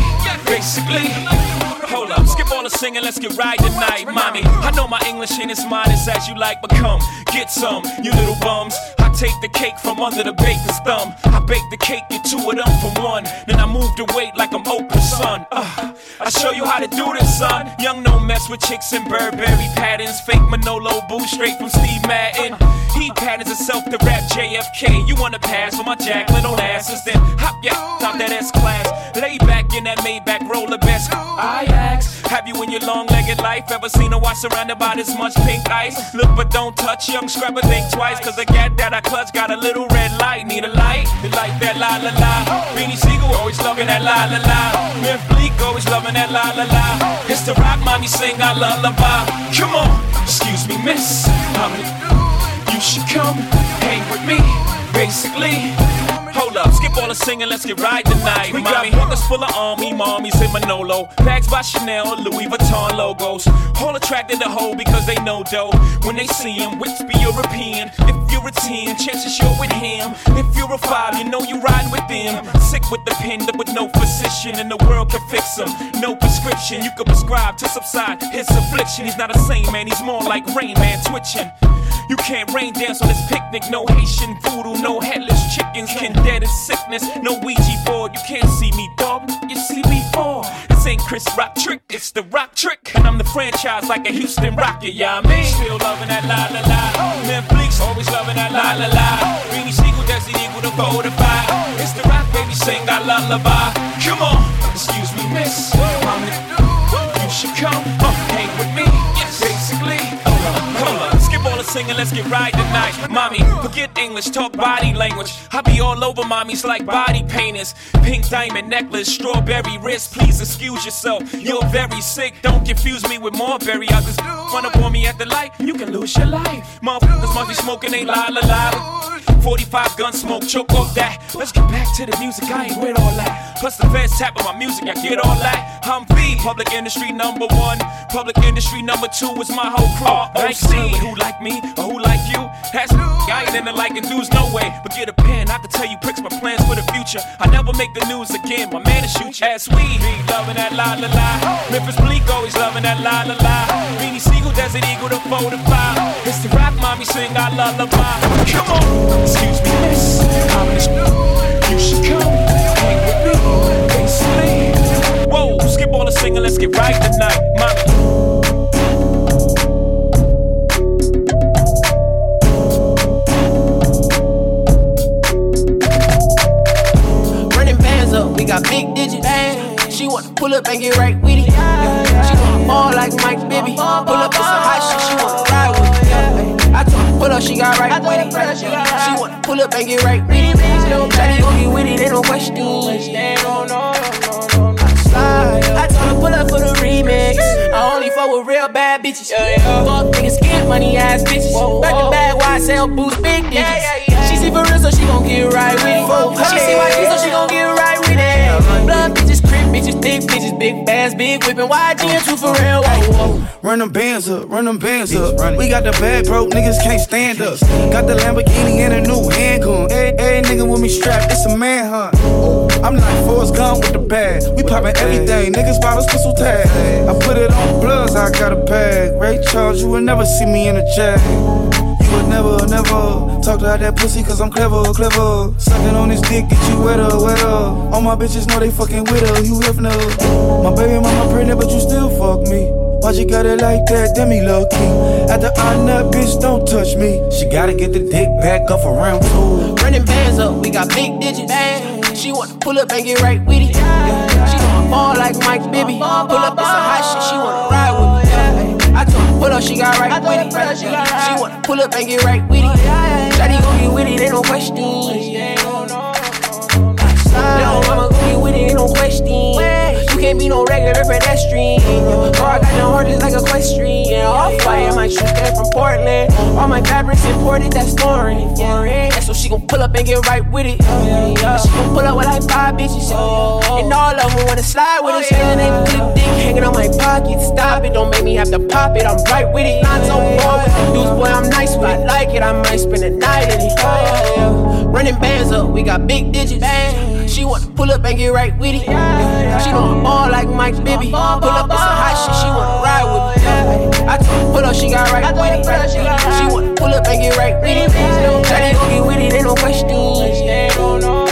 Basically, hold up, skip all the singing, let's get right tonight, mommy. I know my English ain't as modest as you like, but come get some, you little bums. I take the cake from under the baker's thumb. I bake the cake, get two of them for one. Then I move the weight like I'm Oprah's son. Uh, I show you how to do this, son. Young no mess with chicks in Burberry patterns. Fake Manolo boo straight from Steve Madden. He patterns himself to rap JFK. You wanna pass for my Jacqueline on asses? Then hop yeah, out that S class. Lay back in that Maybach roller best. I ask, have you in your long-legged life ever seen a watch surrounded by this much pink ice? Look but don't touch, young scrubber think twice, cause the gat that I clutch got a little red light. Need a light, you like that la la la. Beanie Sigel always loving that la la la. Memphis Bleek always loving that la la la. It's the rock mommy sing our lullaby. Come on, excuse me, miss. I'm you should come hang with me, basically. Hold up, skip all the singing, let's get right tonight. We got hookers full of army, mommies in Manolo. Bags by Chanel, Louis Vuitton logos. All attracted to hoe because they know dough. When they see him, whips be European. If you're a 10, chances you're with him. If you're a 5, you know you riding with them. Sick with the pen, but with no physician in the world can fix him. No prescription, you can prescribe to subside his affliction. He's not a saint, man, he's more like Rain Man twitching. You can't rain dance on this picnic. No Haitian voodoo, no headless chickens. Can dead in sickness. No Ouija board. You can't see me, dog. You see me fall. This ain't Chris Rock trick. It's the rock trick. And I'm the franchise like a Houston Rocket. Yeah, I mean. Still loving that la la la. Netflix always loving that la la la. Beanie Sigel, that's the equal to fortify. It's the rock baby, sing our lullaby. Come on, excuse me, miss. I'm it. you should come uh, singing, let's get right tonight. Mommy, forget English, talk body language. I be all over mommies like body painters. Pink diamond necklace, strawberry wrist. Please excuse yourself, you're very sick. Don't confuse me with Marbury. I just up on me at the light, you can lose your life. Motherfuckers must be smoking, they la la la. 45 gun smoke, choke off that. Let's get back to the music, I ain't with all that. Plus the feds tapping my music, I get all that. I'm V, public industry number one. Public industry number two is my whole crew. I ain't with who like me or who like you. That's I ain't in into liking dudes, no way. But get a pen, I can tell you pricks my plans for the future. I never make the news again, my man to shoot you. As we be loving that la la la. Memphis Bleek always loving that la la la. Beanie Sigel, Desert Eagle, the four to five. It's the rock mommy sing our lullaby. Come on, Whoa, skip all the singing, let's get right tonight,
big digits. She wanna pull up and get right with it. She wanna ball like Mike Bibby. Pull up with some hot shit, me. I told her pull up, she got right with it. She wanna pull up and get right with it. Shawty gon' get with it, ain't no question. I told her pull up for the remix. I only fuck with real bad bitches. Fuck niggas, get money ass bitches. Back to back, why I sell boots, big digits. She see for real, so she gon' get right with it. She see my so she gon' get right with it. Blood bitches, bitches, thick bitches, big bands, big whippin'. YG and two for real. Whoa, whoa.
Run them bands up, run them bands up. We got the bag broke, niggas can't stand us. Got the Lamborghini and a new handgun. Every, every nigga with me strapped, it's a manhunt. I'm like Forrest Gump with the bag. We poppin' everything, niggas bottles, pistol tag. I put it on bloods, I got a bag. Ray Charles, you would never see me in a jag. You would never, never talk to that pussy cause I'm clever, clever. Sucking on this dick, get you wetter, wetter. All my bitches know they fucking with her, you if no. My baby mama pregnant, but you still fuck me. Why'd you got it like that? Demi lucky. After I nut, bitch, don't touch me. She gotta get the dick back up for round two.
Running bands up, we got big digits. She wanna pull up and get right with it. She wanna ball like Mike Bibby. Pull up with some hot shit, she wanna ride with me. I told her pull up, she got right with it. She wanna pull up and get right with it. Shawty gon' get with it, ain't no question. Little mama gon' get with it, ain't no question. Can't be no regular pedestrian. I got no just like a equestrian. Off white, I might shoot that from Portland. All my fabrics imported, that's foreign. foreign. So she gon' pull up and get right with it. She gon' pull up with like five bitches. And all of them wanna slide with it. Oh, Saying they flip dick hanging on my pocket. Stop it, don't make me have to pop it. I'm right with it. Not so far with the dudes, boy, I'm nice with it. Like it, I might spend the night in it. Oh, Running bands up, we got big digits. She wanna pull up and get right with it. She wanna ball like Mike Bibby. Pull up with some hot shit, she wanna ride with me. I told her pull up, she got right with it. She wanna pull up and get right with it. Gon' get with it, ain't no question.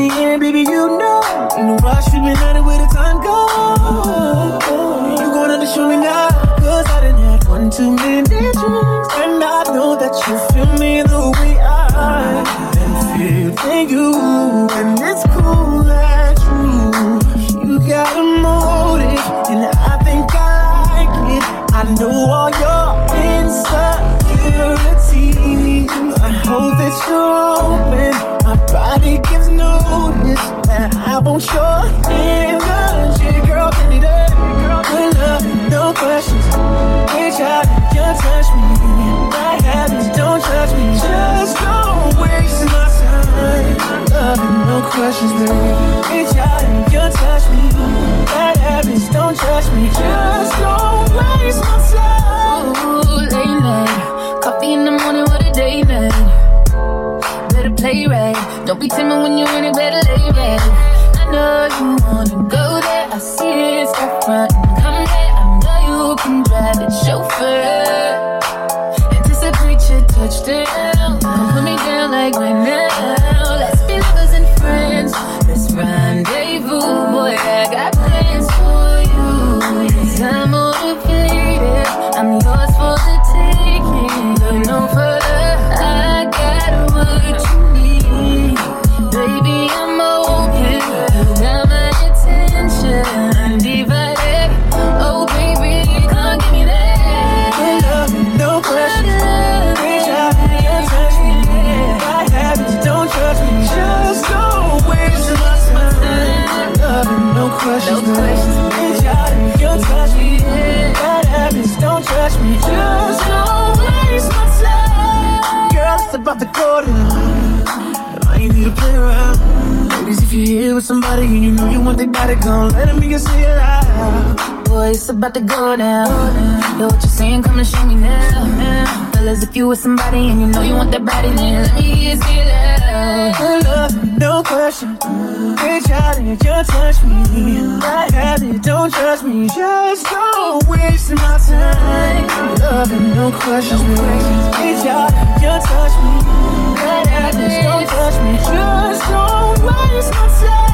The air, baby, you know. A rush, we've been at it where the time goes. You gonna show me now, cause I done had one too many drinks. And I know that you feel me the way I am feeling you. And it's cool that you, you got a motive. And I think I like it. I know all your insecurities. Open. My body gives notice that I want your energy, girl. Give love, no questions. Reach out, just touch me. My habits don't judge me. Just don't waste my time. No questions, baby. Reach out and just touch me. Bad habits don't me. Just don't waste my time.
Ooh, late night. Coffee in the morning, what a day night. Better play right. Don't be timid when you're in it, better lay right. I know you wanna go there. I see it, step front come there. I know you can drive it, chauffeur. Anticipate your touchdown. Come put me down like right now. Let's be lovers and friends. Let's rendezvous, boy. I got plans for you. Cause I'm motivated. I'm yours
You're with somebody and you know you want their body gone, let them hear you say it loud.
Boy, it's about to go down. Know what you're saying? Come and show me now. Fellas, if you with somebody and you know you want that body, then let me hear you say it loud.
Love, no question. Reach out and just touch me. I have it, don't trust me. Just don't waste my time. Love and no questions. Reach out and just touch me. I have it, don't touch me. Just don't waste my time.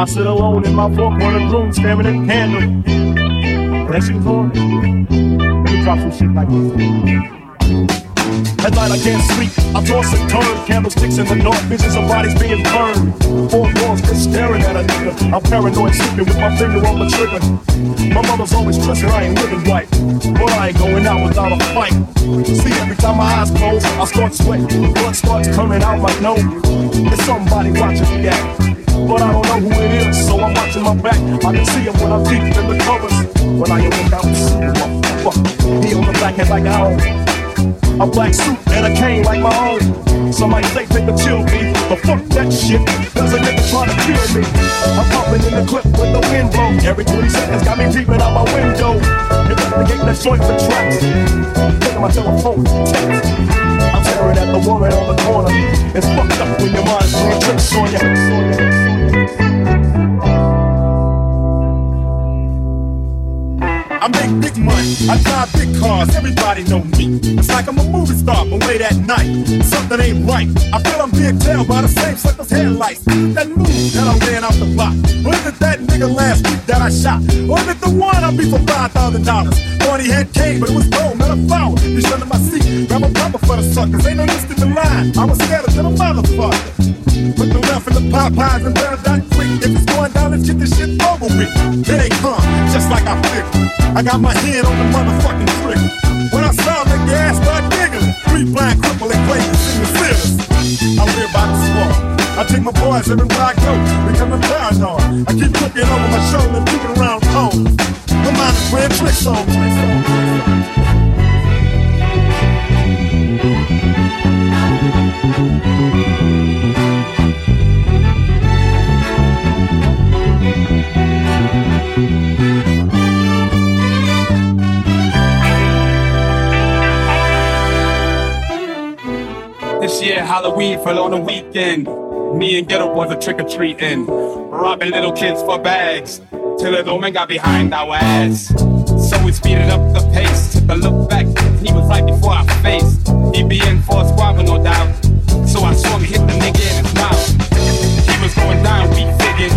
I sit alone in my four cornered room staring at candles. Was on. Let me drop some shit like this. At night I can't sleep, I toss and turn Candlesticks in the north, visions of bodies being burned. Four walls just staring at a nigga. I'm paranoid, sleeping with my finger on the trigger. My mother's always stressing I ain't living right But I ain't going out without a fight. See, every time my eyes close, I start sweating. Blood starts coming out my nose. There's somebody watching me act. But I don't know who it is, so I'm watching my back. I can see him when I'm deep in the covers. When I look out, motherfucker, he on the back like I own. A black suit and a cane like my own. Somebody say take a chill me, but fuck that shit. There's a nigga trying to kill me. I'm pumping in the clip with the wind blow. Every 20 seconds got me peeping out my window. Investigating the joint for tracks. Taking my telephone, text. I'm staring at the woman on the corner. It's fucked up when your mind's playing tricks on you.
make big money. I drive big cars, everybody know me. It's like I'm a movie star, but late at night, something ain't right. I feel I'm being tailed by the same sucker's headlights. That move that I ran off the block. Was it that nigga last week that I shot? Or is it the one I beat for $5,000? Shorty had came, but it was gold, not a flower. Reached under my seat, grab a papa for the suckers. Ain't no use in the line, I was scared than a motherfucker. Put the left in the Popeyes and round out quick. If it's going down, let's get this shit over with. Here they come, just like I figured. I got my hand on the motherfucking trigger. When I saw the gas start giggling, three blind cripple and players in the sitters. I live by the swamp. I take my boys everywhere I go, becoming paranoid. I keep looking over my shoulder and peeking around corners. My mind is playing tricks on me.
This year, Halloween fell on a weekend. Me and Geto Boys are trick or treating, robbing little kids for bags. Till a man got behind our ass. So we speeded up the pace. Took a look back, he was right before our face. He be in for a squabble, no doubt. So I swung, hit the nigga in his mouth. He was going down, we figured.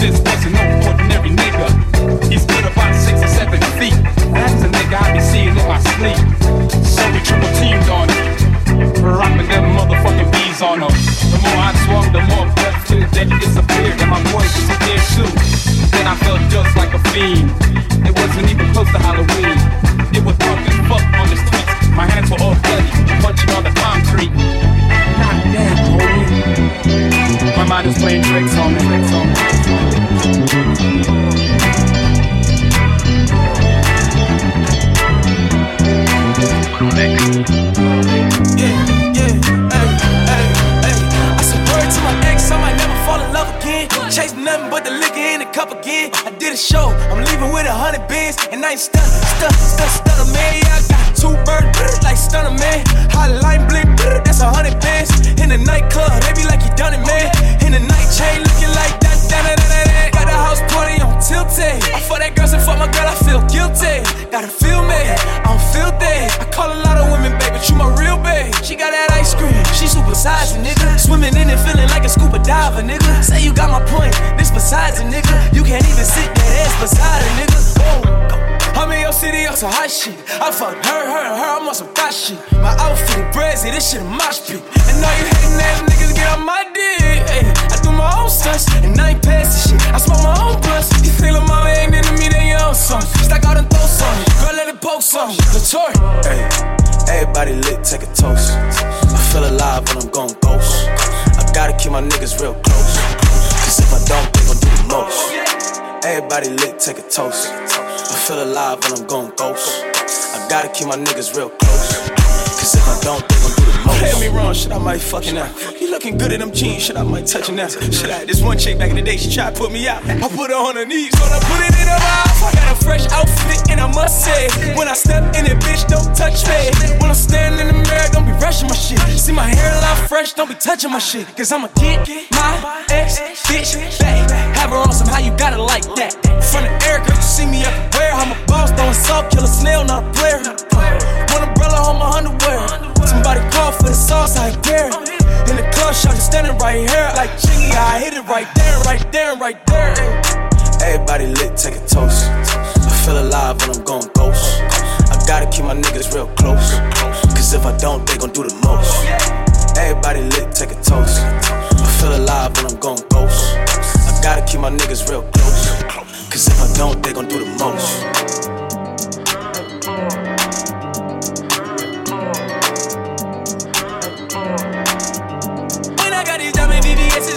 This wasn't no ordinary nigga. He stood about six or seven feet. That's a nigga I be seeing in my sleep. So we triple teamed on him. Rocking them motherfucking bees on them. The more the more. Then he disappeared, and my boy disappeared too. Then I felt just like a fiend. It wasn't even close to Halloween. It was dark as fuck on the streets. My hands were all bloody, punching on the concrete. Not dead, homie. My mind is playing tricks on me. Tricks on me.
Cup again. I did a show, I'm leaving with a hundred bands, and I ain't stuck, stuck, stuck, stutter man. Yeah, I got two birds like stunner man. Hotline blink, that's a hundred bands. In the nightclub, they be like you done it, man. In the night chain, looking like that, that, that, that, that. Got the house party on tilted. I fuck that girl, and fuck my girl, I feel guilty. Gotta feel me, I'm filthy. I call a lot of women, baby, you my real. She got that ice cream, she super sizing, nigga. Swimming in it, feeling like a scuba diver, nigga. Say you got my point, this besides a nigga. You can't even sit that ass beside a nigga. Whoa. I'm in your city on some hot shit. I fuck her, her, and her, I'm on some thot shit. My outfit brazy, this shit a mosh pit. And all you hating ass niggas get on my dick. Ay, I do my own stunts, and I ain't pass the shit. I smoke my own blunts. You feel like mama ain't into me, then you own something. Stack out and throw something. Girl, let it poke something. Latour. Hey, everybody lit, take a toast. I feel alive when I'm going ghost. I gotta keep my niggas real close. Cause if I don't, they gon' do the most. Everybody lit, take a toast. I feel alive when I'm going ghost. I gotta keep my niggas real close. Cause if I don't, most. Hit me wrong, shit, I might fucking out. You looking good in them jeans, shit, I might touch it now. Shit, I had this one chick back in the day, she tried to put me out. I put her on her knees, when I put it in her mouth. I got a fresh outfit, and I must say, when I step in it, bitch, don't touch me. When I'm standing in the mirror, don't be rushing my shit. See my hairline fresh, don't be touching my shit. Cause I'ma get my ex bitch back. Have her on some how you got it like that. Front of Erica, you see me everywhere. I'm a boss, throwing salt, kill a snail, not a player. Uh, one umbrella on my underwear. Somebody call for the sauce, I care. In the club, shot standing right here. Like Chingy, I hit it right there, right there, right there. Everybody lit, take a toast. I feel alive when I'm going ghost. I gotta keep my niggas real close. Cause if I don't, they gon' do the most. Everybody lit, take a toast. I feel alive when I'm going ghost. I gotta keep my niggas real close. Cause if I don't, they gon' do the most.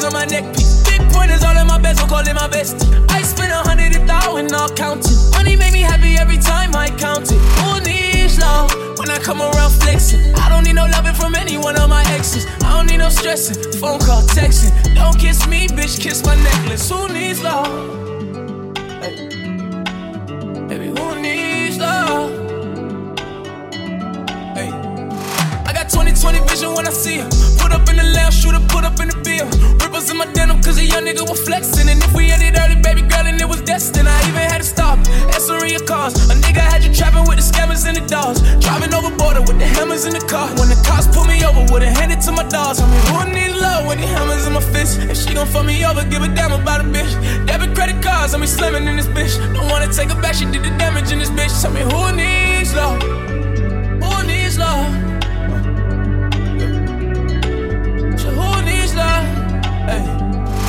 On my neck piece. Big pointers all in my bezel, call it my bestie. I spent a hundred a thousand, all counting. Money make me happy every time I count it. Who needs love when I come around flexing? I don't need no loving from any one of my exes. I don't need no stressing. Phone call, texting. Don't kiss me, bitch, kiss my necklace. Who needs love? Baby, who needs love? 20 vision when I see him. Put up in the lounge, up, put up in the beer. Ripples in my denim, cause a young nigga was flexing. And if we had it early, baby girl, and it was destined, I even had to stop. Answering your cars, A nigga had you trapping with the scammers and the dogs. Driving over border with the hammers in the car. When the cops pull me over, would've handed to my dogs. I mean, who need love with the hammers in my fist? If she gon' fuck me over, give a damn about a bitch. Debit credit cards, I mean, slimming in this bitch. Don't wanna take her back, she did the damage in this bitch. Tell me who needs love? Who needs love? Hey.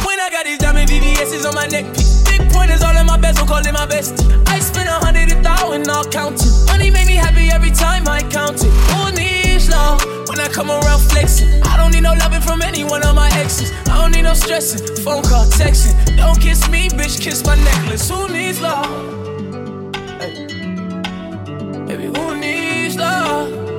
When I got these diamond VVS's on my neck. Big pointers all in my bezel, call it my bestie. I spent a hundred a thousand, all counting. Money make me happy every time I count it. Who needs love when I come around flexing? I don't need no loving from any one of my exes. I don't need no stressing. Phone call, texting. Don't kiss me, bitch, kiss my necklace. Who needs love? Hey. Baby, who needs love?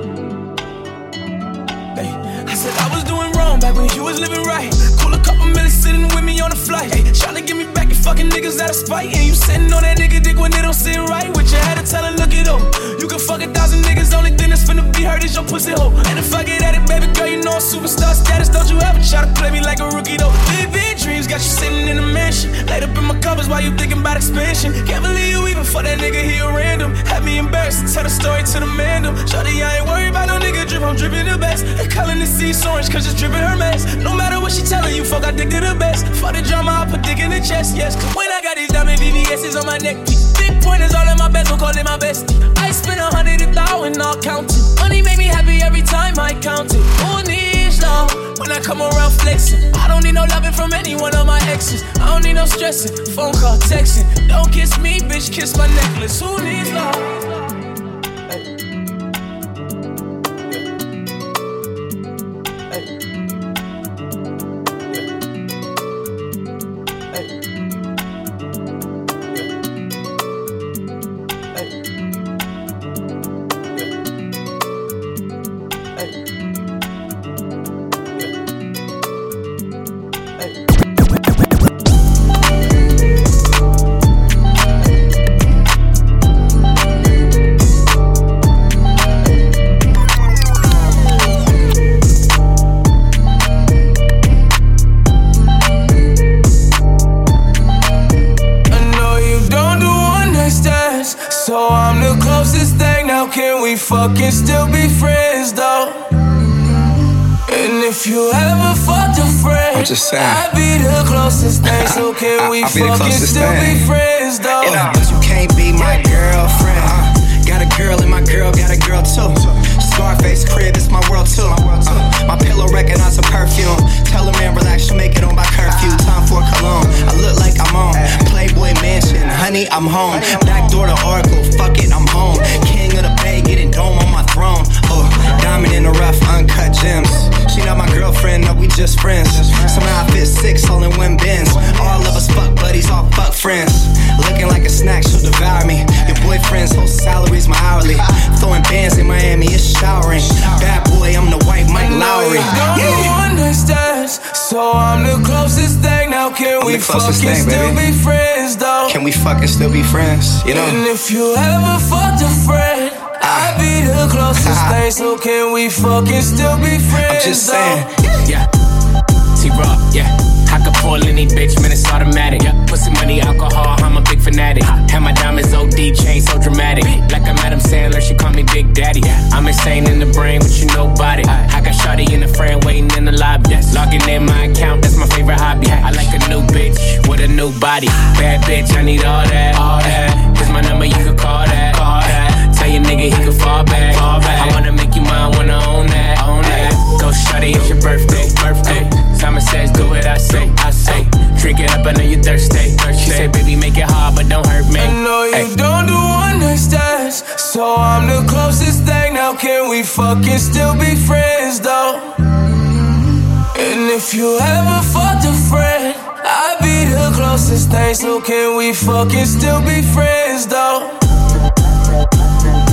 Said I was doing wrong back when you was living right. Cool a couple minutes sitting with me on the flight. Hey, tryna get me back, you fucking niggas out of spite. And you sitting on that nigga dick when they don't sit right. With your head to tell her, look it up. You can fuck a thousand niggas, only thing that's finna be hurt is your pussy hole. And if I get at it, baby girl, you know I'm superstar status. Don't you ever try to play me like a rookie though. Vivid dreams got you sitting in a mansion. Laid up in my covers while you thinking about expansion. Can't believe you even for that nigga, he a random. Had me embarrassed tell the story to the mandem. Shorty, I ain't worried about no nigga drip, I'm dripping the best. Calling the sea orange cause it's dripping her mess. No matter what she telling you, fuck, I dick to the best. For the drama, I put dick in the chest, yes. When I got these diamond VVS's on my neck. Big pointers all in my bezel, call it my bestie. I spent a hundred a thousand, all counting. Money make me happy every time I count it. Who needs love when I come around flexing? I don't need no loving from any one of my exes. I don't need no stressing. Phone call, texting. Don't kiss me, bitch, kiss my necklace. Who needs love? We fucking still be friends though? And if you ever fucked a friend,
I'm just saying.
I'd be the closest thing. So can we
I'll be the
fucking still
thing.
be friends though?
You know, but you can't be my girlfriend. Uh, got a girl and my girl got a girl too. Scarface crib, it's my world too. Uh, my pillow recognize a perfume. Tell a man relax, she'll make it on by curfew. Time for cologne. I look like I'm on Playboy Mansion. Honey, I'm home. Back door to Oracle. Fuck it, I'm home. King of the Bay, getting dome on my throne. Diamond in the rough, uncut gems. She not my girlfriend, no, we just friends. Somehow I fit six, all in one bins. All of us fuck buddies, all fuck friends. Looking like a snack, she'll devour me. Your boyfriend's whole salary's my hourly. Throwing bands in Miami, it's showering. Bad boy, I'm the white Mike Lowrey.
Don't do one night stands, so I'm the closest thing. Now can
I'm
we fucking
thing,
still
baby.
be friends though?
Can we fucking still be friends? You know.
And if you ever fucked a friend, ah. I'd be the closest ah. thing. So can we fucking still be friends?
I'm just
though?
saying.
Yeah. I could pull any bitch, man, it's automatic. Yeah. Pussy money, alcohol, I'm a big fanatic. Have my diamonds OD chain so dramatic. Like I'm Adam Sandler, she call me Big Daddy. I'm insane in the brain, but you it. I got Shotty in the frame waiting in the lobby. Logging in my account, that's my favorite hobby. I like a new bitch with a new body. Bad bitch, I need all that. All that. Here's my number, you can call that. Call that. Tell your nigga he can fall back. Fall back. I wanna make you mine, wanna own that. Own that. Go shawty, it's your birthday. Birthday. Simon says, do what I say. I say. Drink it up, I know you thirsty. She said, baby, make it hard, but don't hurt me.
I know you
Ay.
don't do one night stands, so I'm the closest thing. Now can we fucking still be friends though? And if you ever fucked a friend, I'd be the closest thing. So can we fucking still be friends though?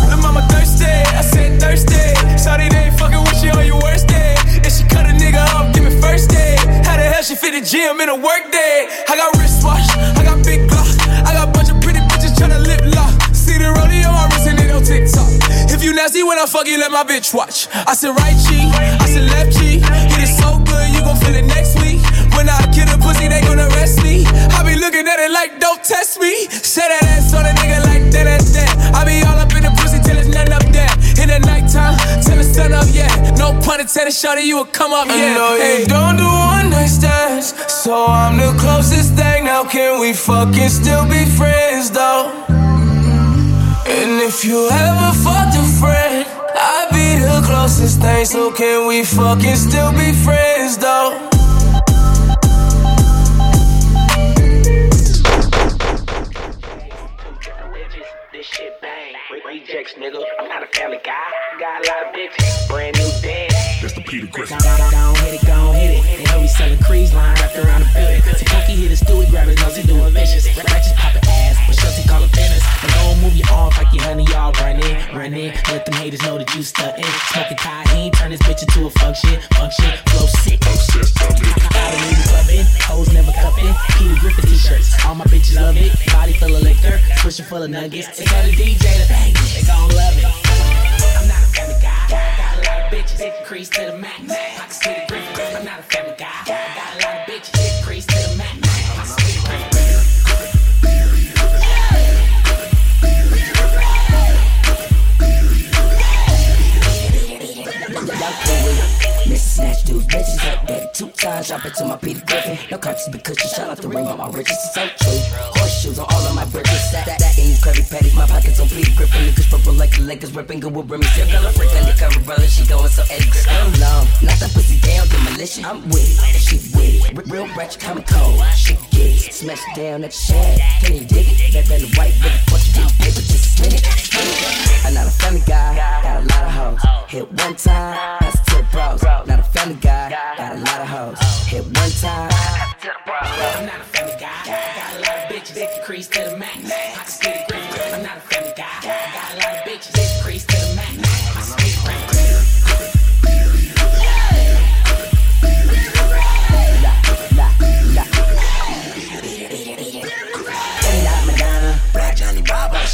Lil' mama thirsty, I said thirsty. Shawty they ain't fucking with you on your worst day. If she cut a nigga off, give me first. How the hell she fit the gym in a work day? I got wristwatch, I got big glock, I got bunch of pretty bitches tryna lip lock. See the rodeo on wrist and it on TikTok. If you nasty when I fuck you, let my bitch watch. I said right cheek, I said left cheek. It is so good, you gon' feel it next week. When I kill a pussy, they gon' arrest me. I be looking at it like, don't test me. Say that ass on a nigga like that, that, that. I be all up In the nighttime, till the sun up, yeah. No pun intended, shorty, you will come up, yeah.
I know you
don't do one night stands, so I'm the closest thing. Now can we fucking still be friends, though? And if you ever fucked a friend, I'd be the closest thing. So can we fucking still be friends, though?
Rejects, nigga. I'm not a family guy. Got a lot of bitches. Brand new dance.
That's the Peter Griffin.
Go, go, go, hit it, go, hit it. And know we selling crease line wrapped around the building. So Pokey hit his Stewie, grab his nose, he doing vicious. Ratchets poppin' Shorty call it business. And and move your arms like you honey, y'all run in, run in. Let them haters know that you stuntin'. Smoking Cayenne, turn this bitch into a function, function, flow sick. Flow sick, Out of niggas clubbing, hoes never cupping. Peter Griffin t-shirts, all my bitches love it. Body full of liquor, pushing full of nuggets. They tell the DJ to bang it, they gon' love it. I'm not a family guy. Got a lot of bitches, increase to the max. Pockets to the Griffin. I'm not a family guy.
Two times. Drop it to my Peter Griffin. No cops because you shout out the ring, but my riches is so true. Horseshoes on all of my Lakers. Ripping good with Remy. Still a freak undercover brother. She going so. Oh no, not that pussy down, demolition. I'm with it. She with it. Real ratchet, coming cold. She get it. Smash down at the shack. Can you dig it? That been the white with the Portuguese paper. Just spin it. I'm not a family guy. Got a lot of hoes. Hit one time. Pass it to the pros. Not a family guy. Got a lot of hoes. Hit one time.
I'm not a family guy. Got a lot of bitches, increase to the max. Pockets to the Griffin.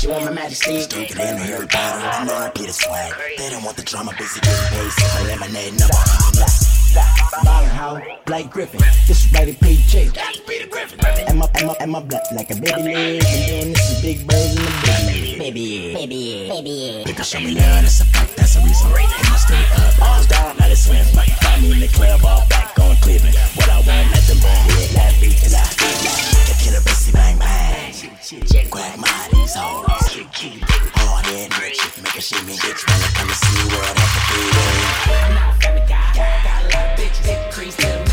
She want my majesty. Stupid in Harry Potter. I know I be the swag. They don't want the drama, busy getting paid. Sip my lemonade, never Ballin' how? Blake Griffin. This is rated PG. That's Peter Griffin. And my, and my, and my black like a baby leg. And then this is big birds in the baby. Baby, baby, baby. People show me love, that's a fact, that's a reason. And I stay up, arms down, let it swim. Find me in the club, all back on Cleveland. What I want, let them bring it, let beat it out. The pussy bang bang. Quack my these hoes. Hard head rich, make a shit me bitch I come to see the world at the freeway.
Increase to the max. Pockets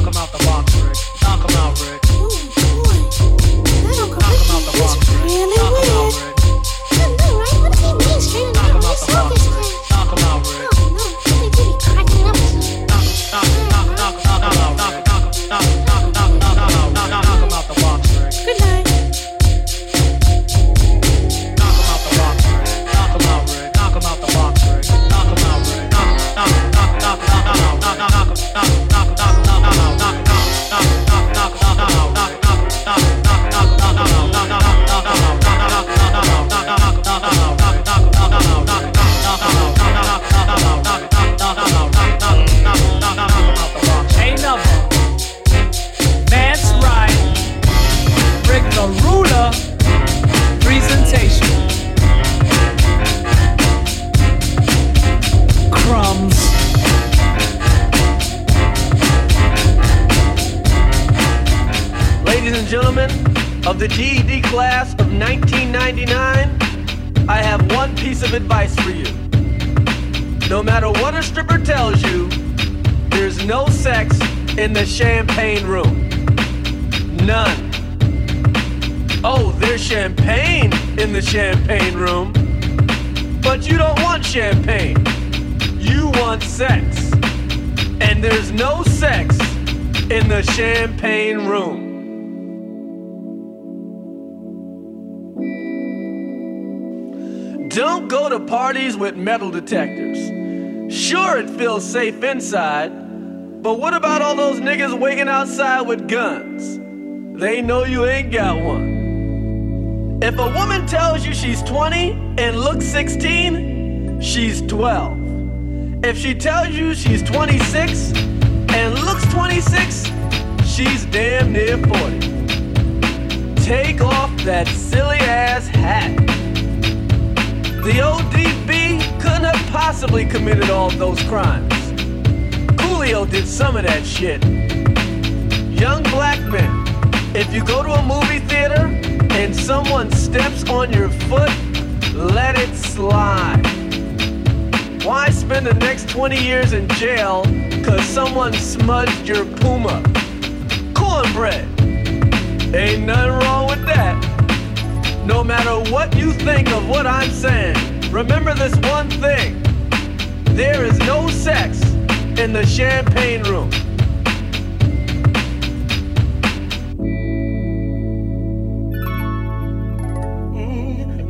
Knock him out the box, Rick. Knock him out, Rick. The
champagne room. None. Oh, there's champagne in the champagne room. But you don't want champagne. You want sex. And there's no sex in the champagne room. Don't go to parties with metal detectors. Sure, it feels safe inside, but what about all those niggas waiting outside with guns? They know you ain't got one. If a woman tells you she's 20 and looks 16, she's 12. If she tells you she's 26 and looks 26, she's damn near 40. Take off that silly ass hat. The ODB couldn't have possibly committed all those crimes. Did some of that shit. Young black men, if you go to a movie theater and someone steps on your foot, let it slide. Why spend the next 20 years in jail cause someone smudged your Puma? Cornbread. Ain't nothing wrong with that. No matter what you think of what I'm saying, remember this one thing. There is no sex Mm, in the champagne room.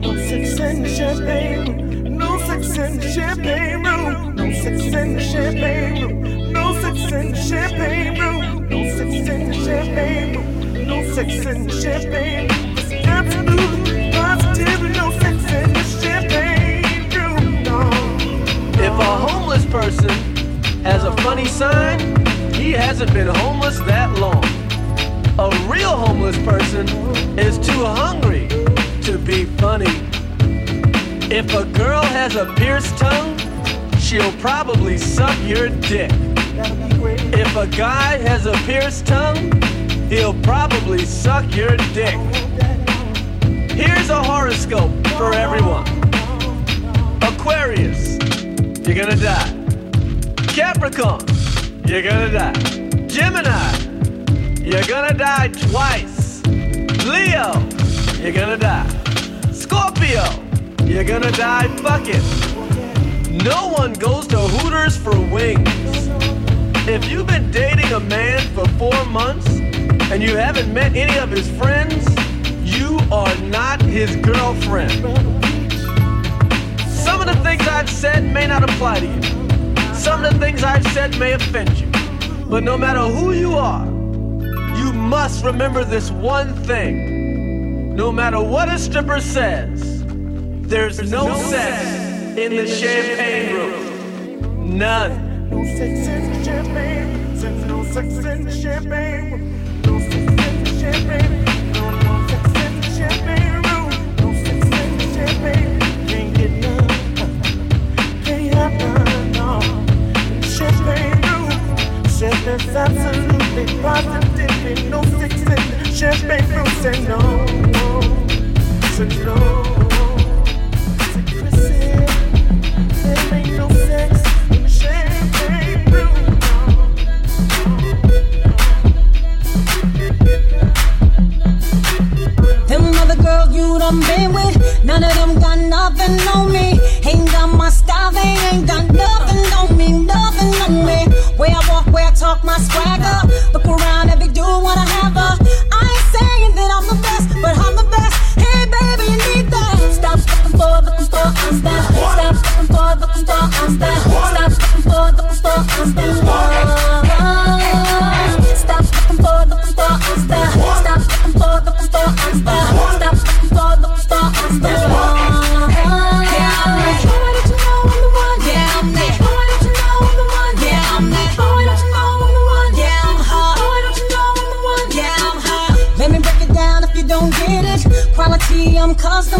No sex in the champagne room. No sex in the champagne room. No sex in the champagne room. No sex in the champagne room. No sex in the champagne room. It's absolute positive. No sex in the champagne room. If a homeless person
sign, he hasn't been homeless that long. A real homeless person is too hungry to be funny. If a girl has a pierced tongue, she'll probably suck your dick. If a guy has a pierced tongue, he'll probably suck your dick. Here's a horoscope for everyone Aquarius, you're gonna die. Capricorn, you're gonna die. Gemini, you're gonna die twice. Leo, you're gonna die. Scorpio, you're gonna die fucking. No one goes to Hooters for wings. If you've been dating a man for four months and you haven't met any of his friends, you are not his girlfriend. Some of the things I've said may not apply to you. Some of the things I've said may offend you. But no matter who you are, you must remember this one thing. No matter what a stripper says, there's no sex in the champagne room. None.
No sex in champagne. Says no sex in champagne. No sex in champagne. No, no sex in champagne room. No sex in champagne. Said there's absolutely positively no the champagne. Say no. No. Secrecy. There ain't no sex in
you done been with, none of them got nothing on me. Ain't got my style, they ain't got nothing my swagger.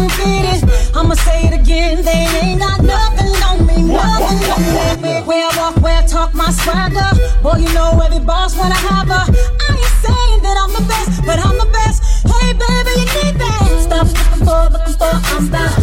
Fitted. I'ma say it again. They ain't got nothing on me, nothing on me. Where I walk, where I talk, my swagger. Boy, you know every boss wanna have her. I ain't saying that I'm the best, but I'm the best. Hey, baby, you need that. Stop looking for, looking for, I'm stop.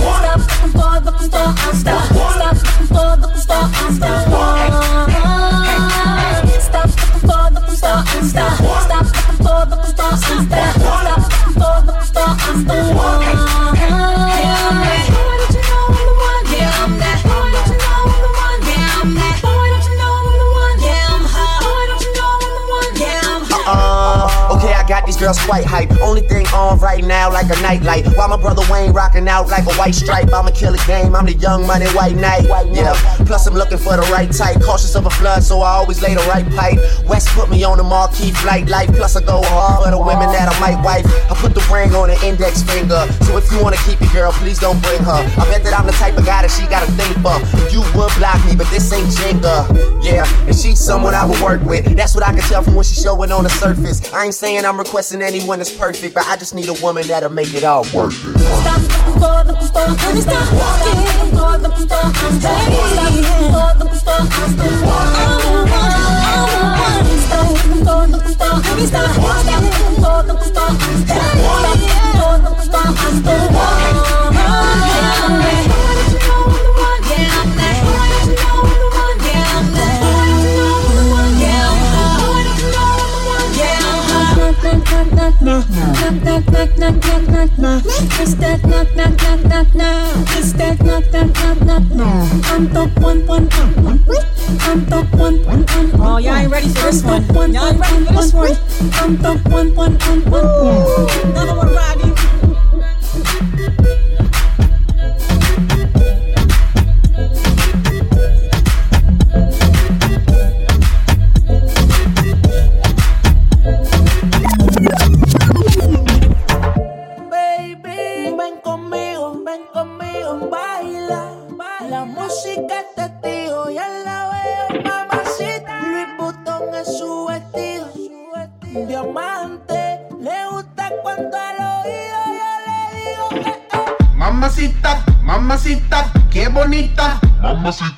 Girls quite hype. Only thing on right now, like a nightlight. While my brother Wayne rocking out like a white stripe. I'ma kill a game, I'm the young money white knight. Yeah, plus I'm looking for the right type. Cautious of a flood, so I always lay the right pipe. West put me on the marquee flight life. Plus I go hard for the women that I might wife. I put the ring on the index finger. So if you wanna keep it, girl, please don't bring her. I bet that I'm the type of guy that she gotta think for. You would block me, but this ain't Jenga. Yeah, and she's someone I would work with. That's what I can tell from what she's showing on the surface. I ain't saying I'm requesting anyone that's perfect, but I just need a woman that'll make it all work.
Stop looking for, looking for, me stop. Looking for, looking for, I'm stop. Stop looking for, stop. I'm the one, I'm the one. Stop looking for, looking for, stop. Stop looking for, looking for, I'm stop. Stop looking for, for, I'm stop. Yeah, Knock, knock, knock, knock, knock, knock, knock. It's that knock, knock, knock, knock, knock. That knock, knock, knock, knock, knock. I'm top one, one, one. I'm one. Oh, y'all ain't ready for this one. Y'all ain't ready for this one. I'm one, one, one, one. Another one, Robbie.
must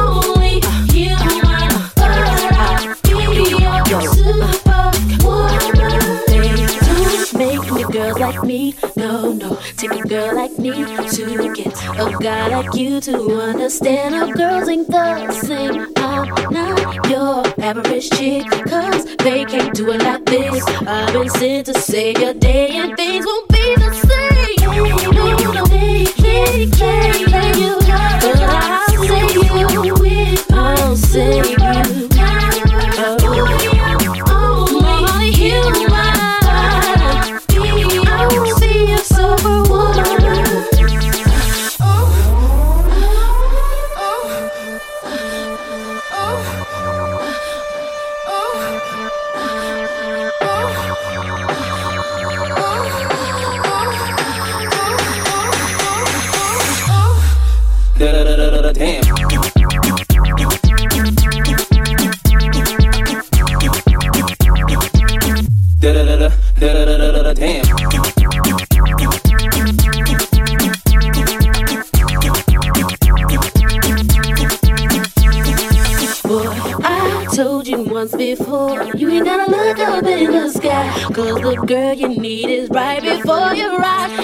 like me,
no,
no. Take a girl like me to get a guy like you to understand how girls ain't the same. I'm not your average chick, cause they can't do it like this. I've been sent to save your day, and things won't be the same. You know, no, they can't, you. But I'll save you, I'll save you.
Girl, you need is right before you ride.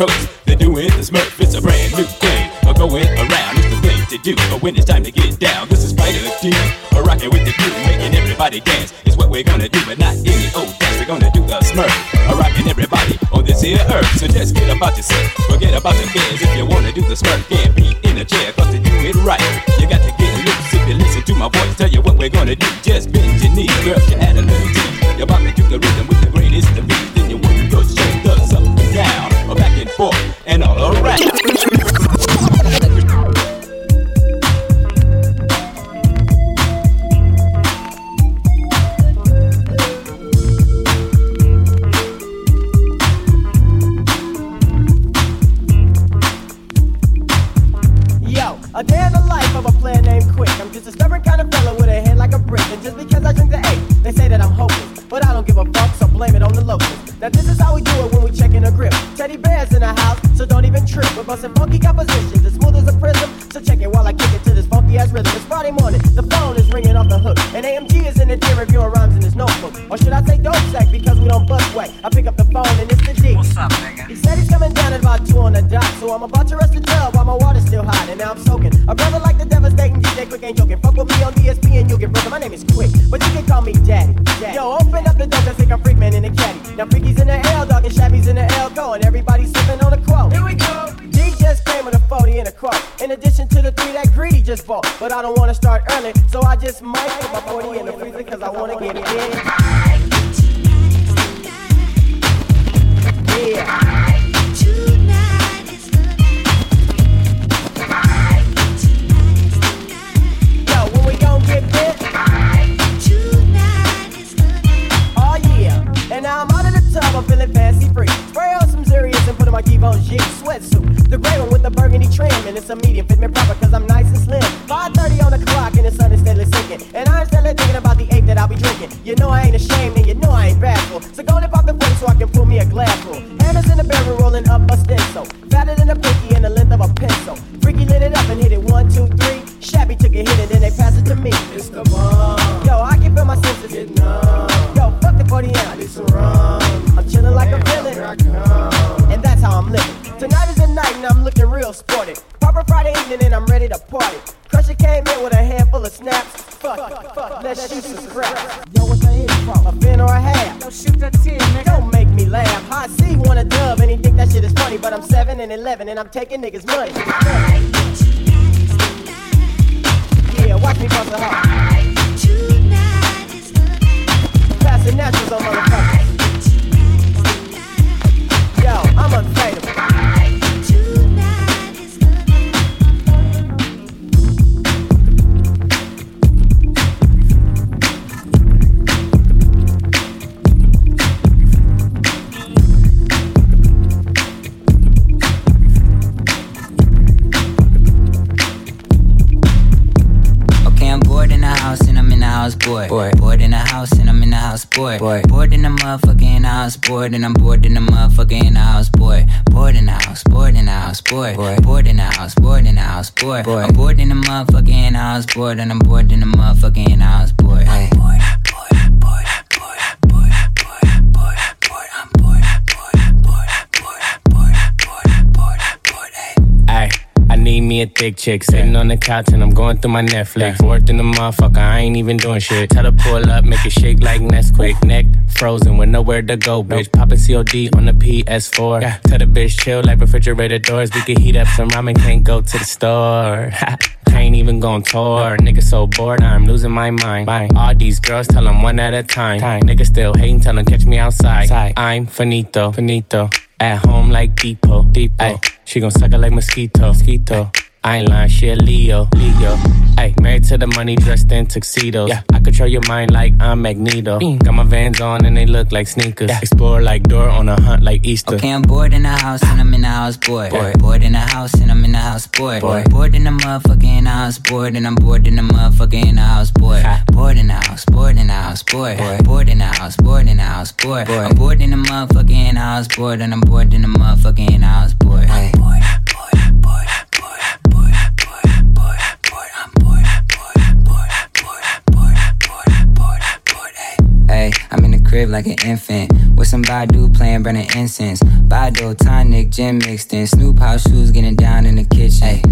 approach. They're doing the smurf, it's a brand new thing. I'm going around, it's the thing to do. But when it's time to get down, this is Spider D. A rocking with the crew, making everybody dance. It's what we're gonna do, but not any old dance. We're gonna do the smurf. A rockin' everybody on this here earth. So just get about yourself, forget about the kids if you wanna do the smurf.
Yeah.
Need me a thick chick sitting on the couch and I'm going through my Netflix. Worked in the motherfucker, I ain't even doing shit. Tell her pull up, make it shake like Nesquik. Neck frozen with nowhere to go, bitch. Popping COD on the PS4. Tell the bitch chill like refrigerator doors. We can heat up some ramen, can't go to the store. Can't even go on tour. Nigga so bored, I'm losing my mind. All these girls tell them one at a time. Nigga still hating, tell them catch me outside. I'm finito, finito. At home like Depot, Depot. Ay, she gon' suck it like mosquito, mosquito. I ain't lying, she a Leo, Leo. Ay, married to the money, dressed in tuxedos. Yeah, I control your mind like I'm Magneto. Got my vans on and they look like sneakers. Explore like Dora on a hunt like Easter.
Okay, I'm bored in the house and I'm in the house bored. Bored, bored in the house and I'm in the house bored. Bored, bored in the motherfucker in the house bored and I'm bored in the motherfucker in the house bored. Bored in the house, bored in the house bored. Bored in the house, bored in the house bored. I'm bored in the motherfucker in the house bored and I'm bored in the motherfucker in the house bored. Hey. Crib like an infant with some Badu playing burning incense. Badu, tonic, gin mixed in. Snoop house shoes getting down in the kitchen. Hey,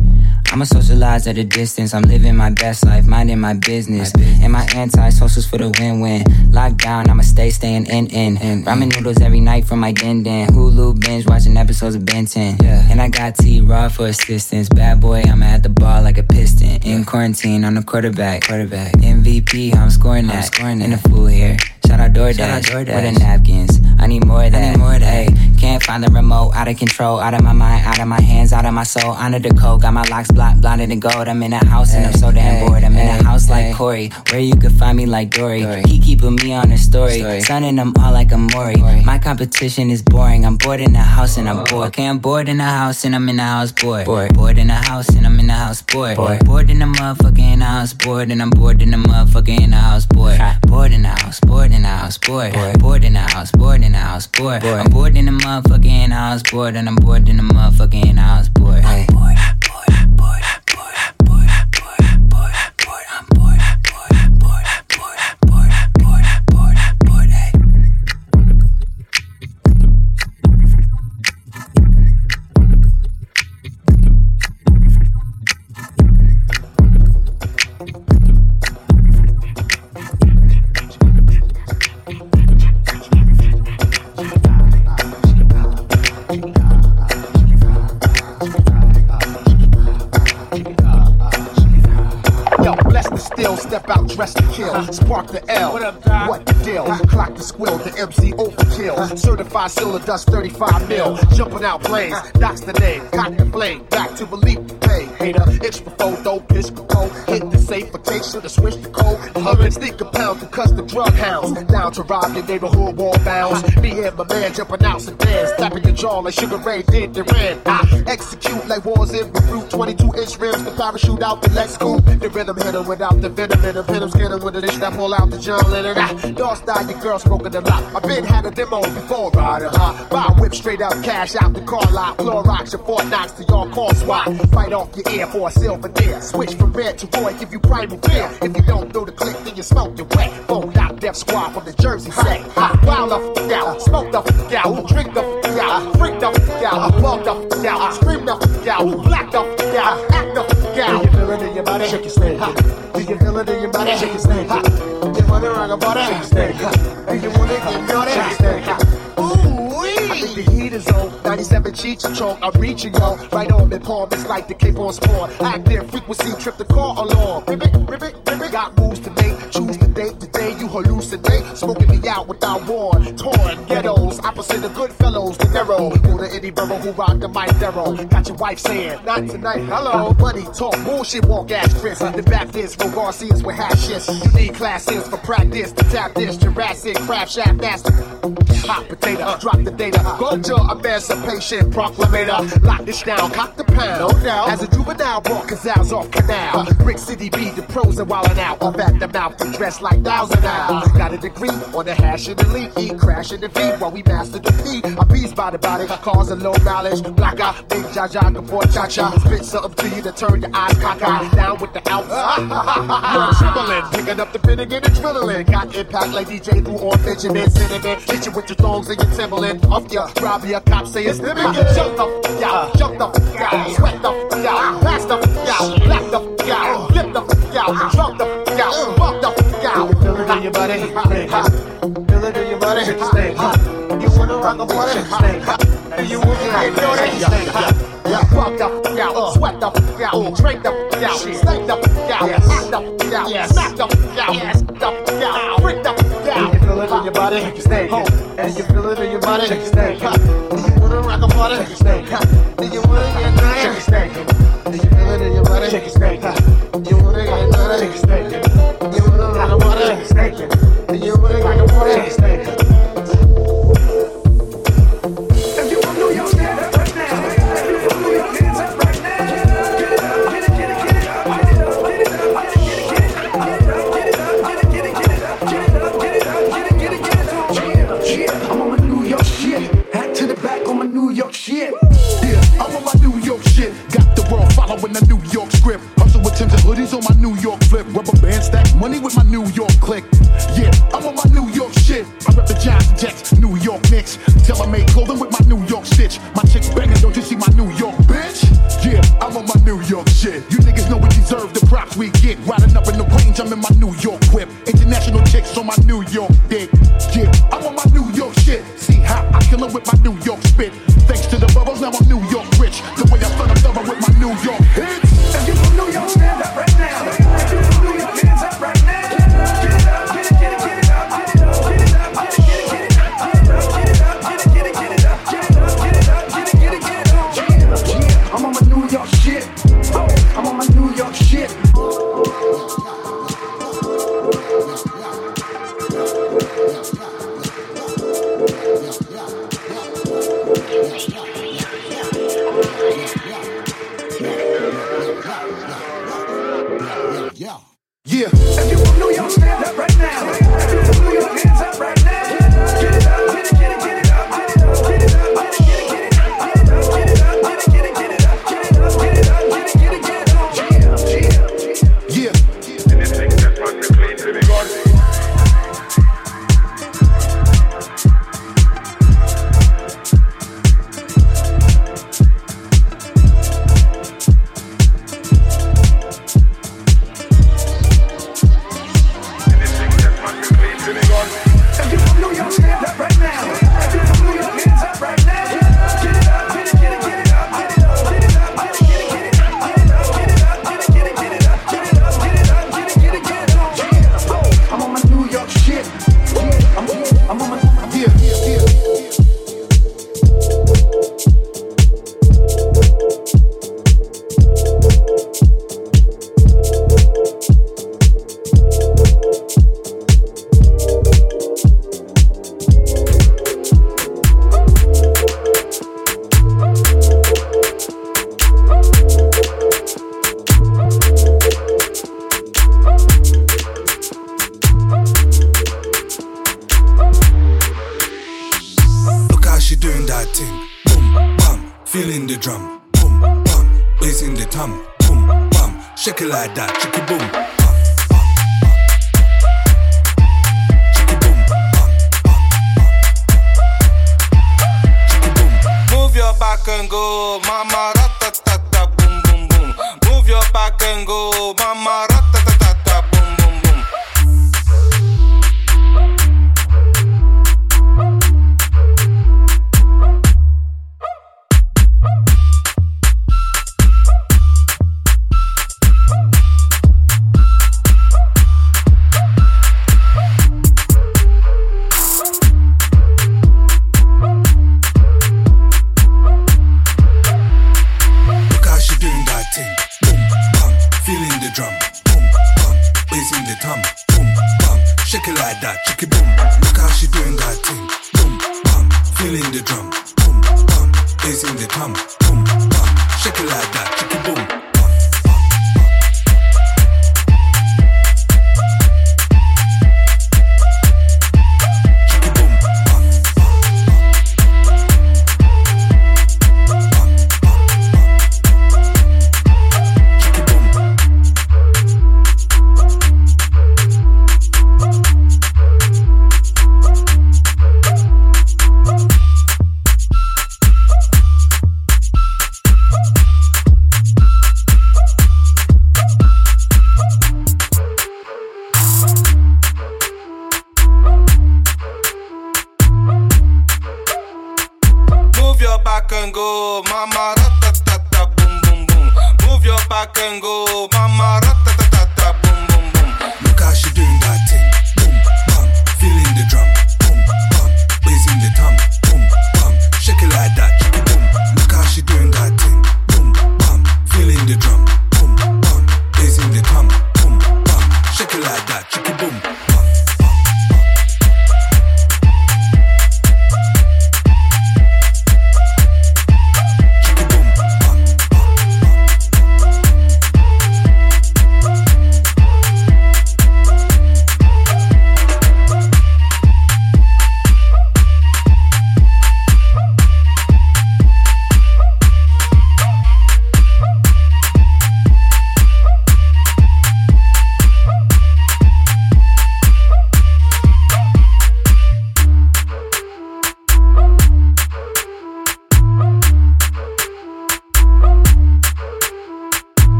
I'ma socialize at a distance. I'm living my best life, minding my business. And my anti-socials for the win-win. Lockdown, I'ma stay staying in in. Ramen noodles every night from my den den. Hulu binge watching episodes of Ben 10. And I got T Raw for assistance. Bad boy, I'ma at the ball like a piston. In quarantine, I'm the quarterback. Quarterback. MVP, I'm scoring that. scoring in the food here. Shout out DoorDash.
Shout out DoorDash.
Where the napkins? I need more of that. I need more of that. Ay, can't find the remote. Out of control. Out of my mind. Out of my hands. Out of my soul. Under the coat. Got my locks blocked. Blinded in gold. I'm in a house and I'm so damn bored. I'm in a house like Corey. Where you could find me like Dory. He keeping me on his story. Sunning them all like a Maury. My competition is boring. I'm bored in the house and I'm bored. Okay, I'm bored in the house and I'm in the house bored. Bored, bored in the house and I'm in the house bored. Bored, bored in the motherfucker in the house bored. And I'm bored in the motherfucker in the house bored. Bored in the house. Bored in the house bored. Bored in the house. Bored in the house bored. I'm bored in the motherfucker in the house bored. And I'm bored in the motherfucker in the house bored. Hey.
Yo, dress to kill. Spark the L. What up, Doc? What the deal? Clock the squill, the MC overkill. Certified cylinder dust 35 mil. Jumping out planes, that's the name. Got the flame, back to believe the pain. Hater, it's before dope, pitch cold. Hit the safe, for take should've switched the code. Sneak a pound to custom drug hounds. Down to rob your neighborhood wall bounds. Me and my man jumping out sedans. Slapping your jaw like Sugar Ray did Duran. I execute like wars in Beirut. 22 inch rims, the parachute out the Lex coupe. The rhythm hit him without the venom him. Hit him, skin him with a dish that pull out the John Lennon. Ah, Dog style, your girl smoking a lot. I been had a demo before riding hot. Buy whip straight out cash out the car lot. Clorox your Fort Knox to y'all call swat. Fight off your ear for a silver deer. Switch from red to Roy, give you primal fear. If you don't throw the click, then you smoke your wet. Phone out, Def Squad from the Jersey set. Wild the f out, smoke the f out, drink the f out, freak the f out, bug the f out, scream the f out, black the f out, act the f out. Do you feel it in your body? Shake your snake. Uh-huh. Do you feel it in your body? Shake your snake. Ha. You wanna rock a body? Shake your snake. Do you wanna get naughty? Shake your snake. Ooh. The heat is on. 97 cheats a choke. I'm reaching yo. Right on me, palm. It's like the cape on spawn. Active frequency, trip the car along. Ribbit, ribbit, ribbit. Got moves to make. You hallucinate. Smoking me out without warning. Torn ghettos. Opposite the good fellows. The narrow. The Eddie Burrow who rock the mic Darrow. Got your wife saying, not tonight. Hello. Buddy talk. Bullshit walk ass Chris. The Baptist for Garcias with hashes. You need classes for practice. To tap this Jurassic craft shaft master. Hot potato, drop the data. Go to emancipation proclamator. Lock this down, cock the pound. No doubt. As a juvenile, brought Cazals off canal. Brick City be the pros and wildin' out. Off at the mouth, to dress like thousand hours. Got a degree on the hash and the leaf. Eat, crash in the feed while we master the P. A piece by the body, cause a low knowledge. Black eye, big jaja, kapor cha cha. Spit something to you to turn your eyes cockeyed. Down with the outs. You're trembling, picking up the pen and get adrenaline. Got impact like DJ through on Benjamin Cinnamon. Hit you with your thongs and your Timberland. Off your rob your cop say it's again. Jump the f out, jump the f out, sweat the f out, pass the f out, black the f out, flip the f out, drunk the f out, fuck the f out. Feel it in your body, feel it in your body. You wanna rock a body? Do you wanna get naughty? Yeah, fuck the f out, uh, sweat the f out, oh. drink the f out, snake the f out, act the f out, smack the f out, the f out, freak the f out. You feel it in your body? Snake. And you feel it in your body? Snake. You wanna rock a your snake. Do you wanna get your snake. Do you feel it in your body? Snake. You wanna get naughty? Your snake. Take. Do you naughty? Take your snake. Click. Yeah, I'm on my New York shit. I rep the Giants Jets, New York Knicks. Tell I made clothing with my New York stitch. My chick's banging, don't you see my New York bitch? Yeah, I'm on my New York shit. You niggas know we deserve the props we get. Riding up in the range, I'm in my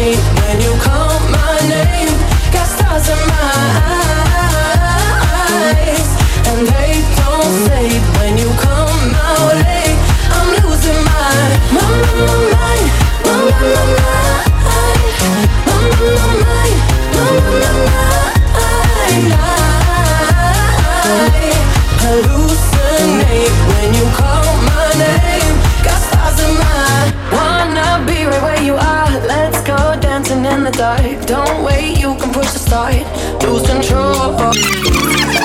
night
when you call my name. Got stars in my
Don't
wait, you
can
push
aside. Lose control.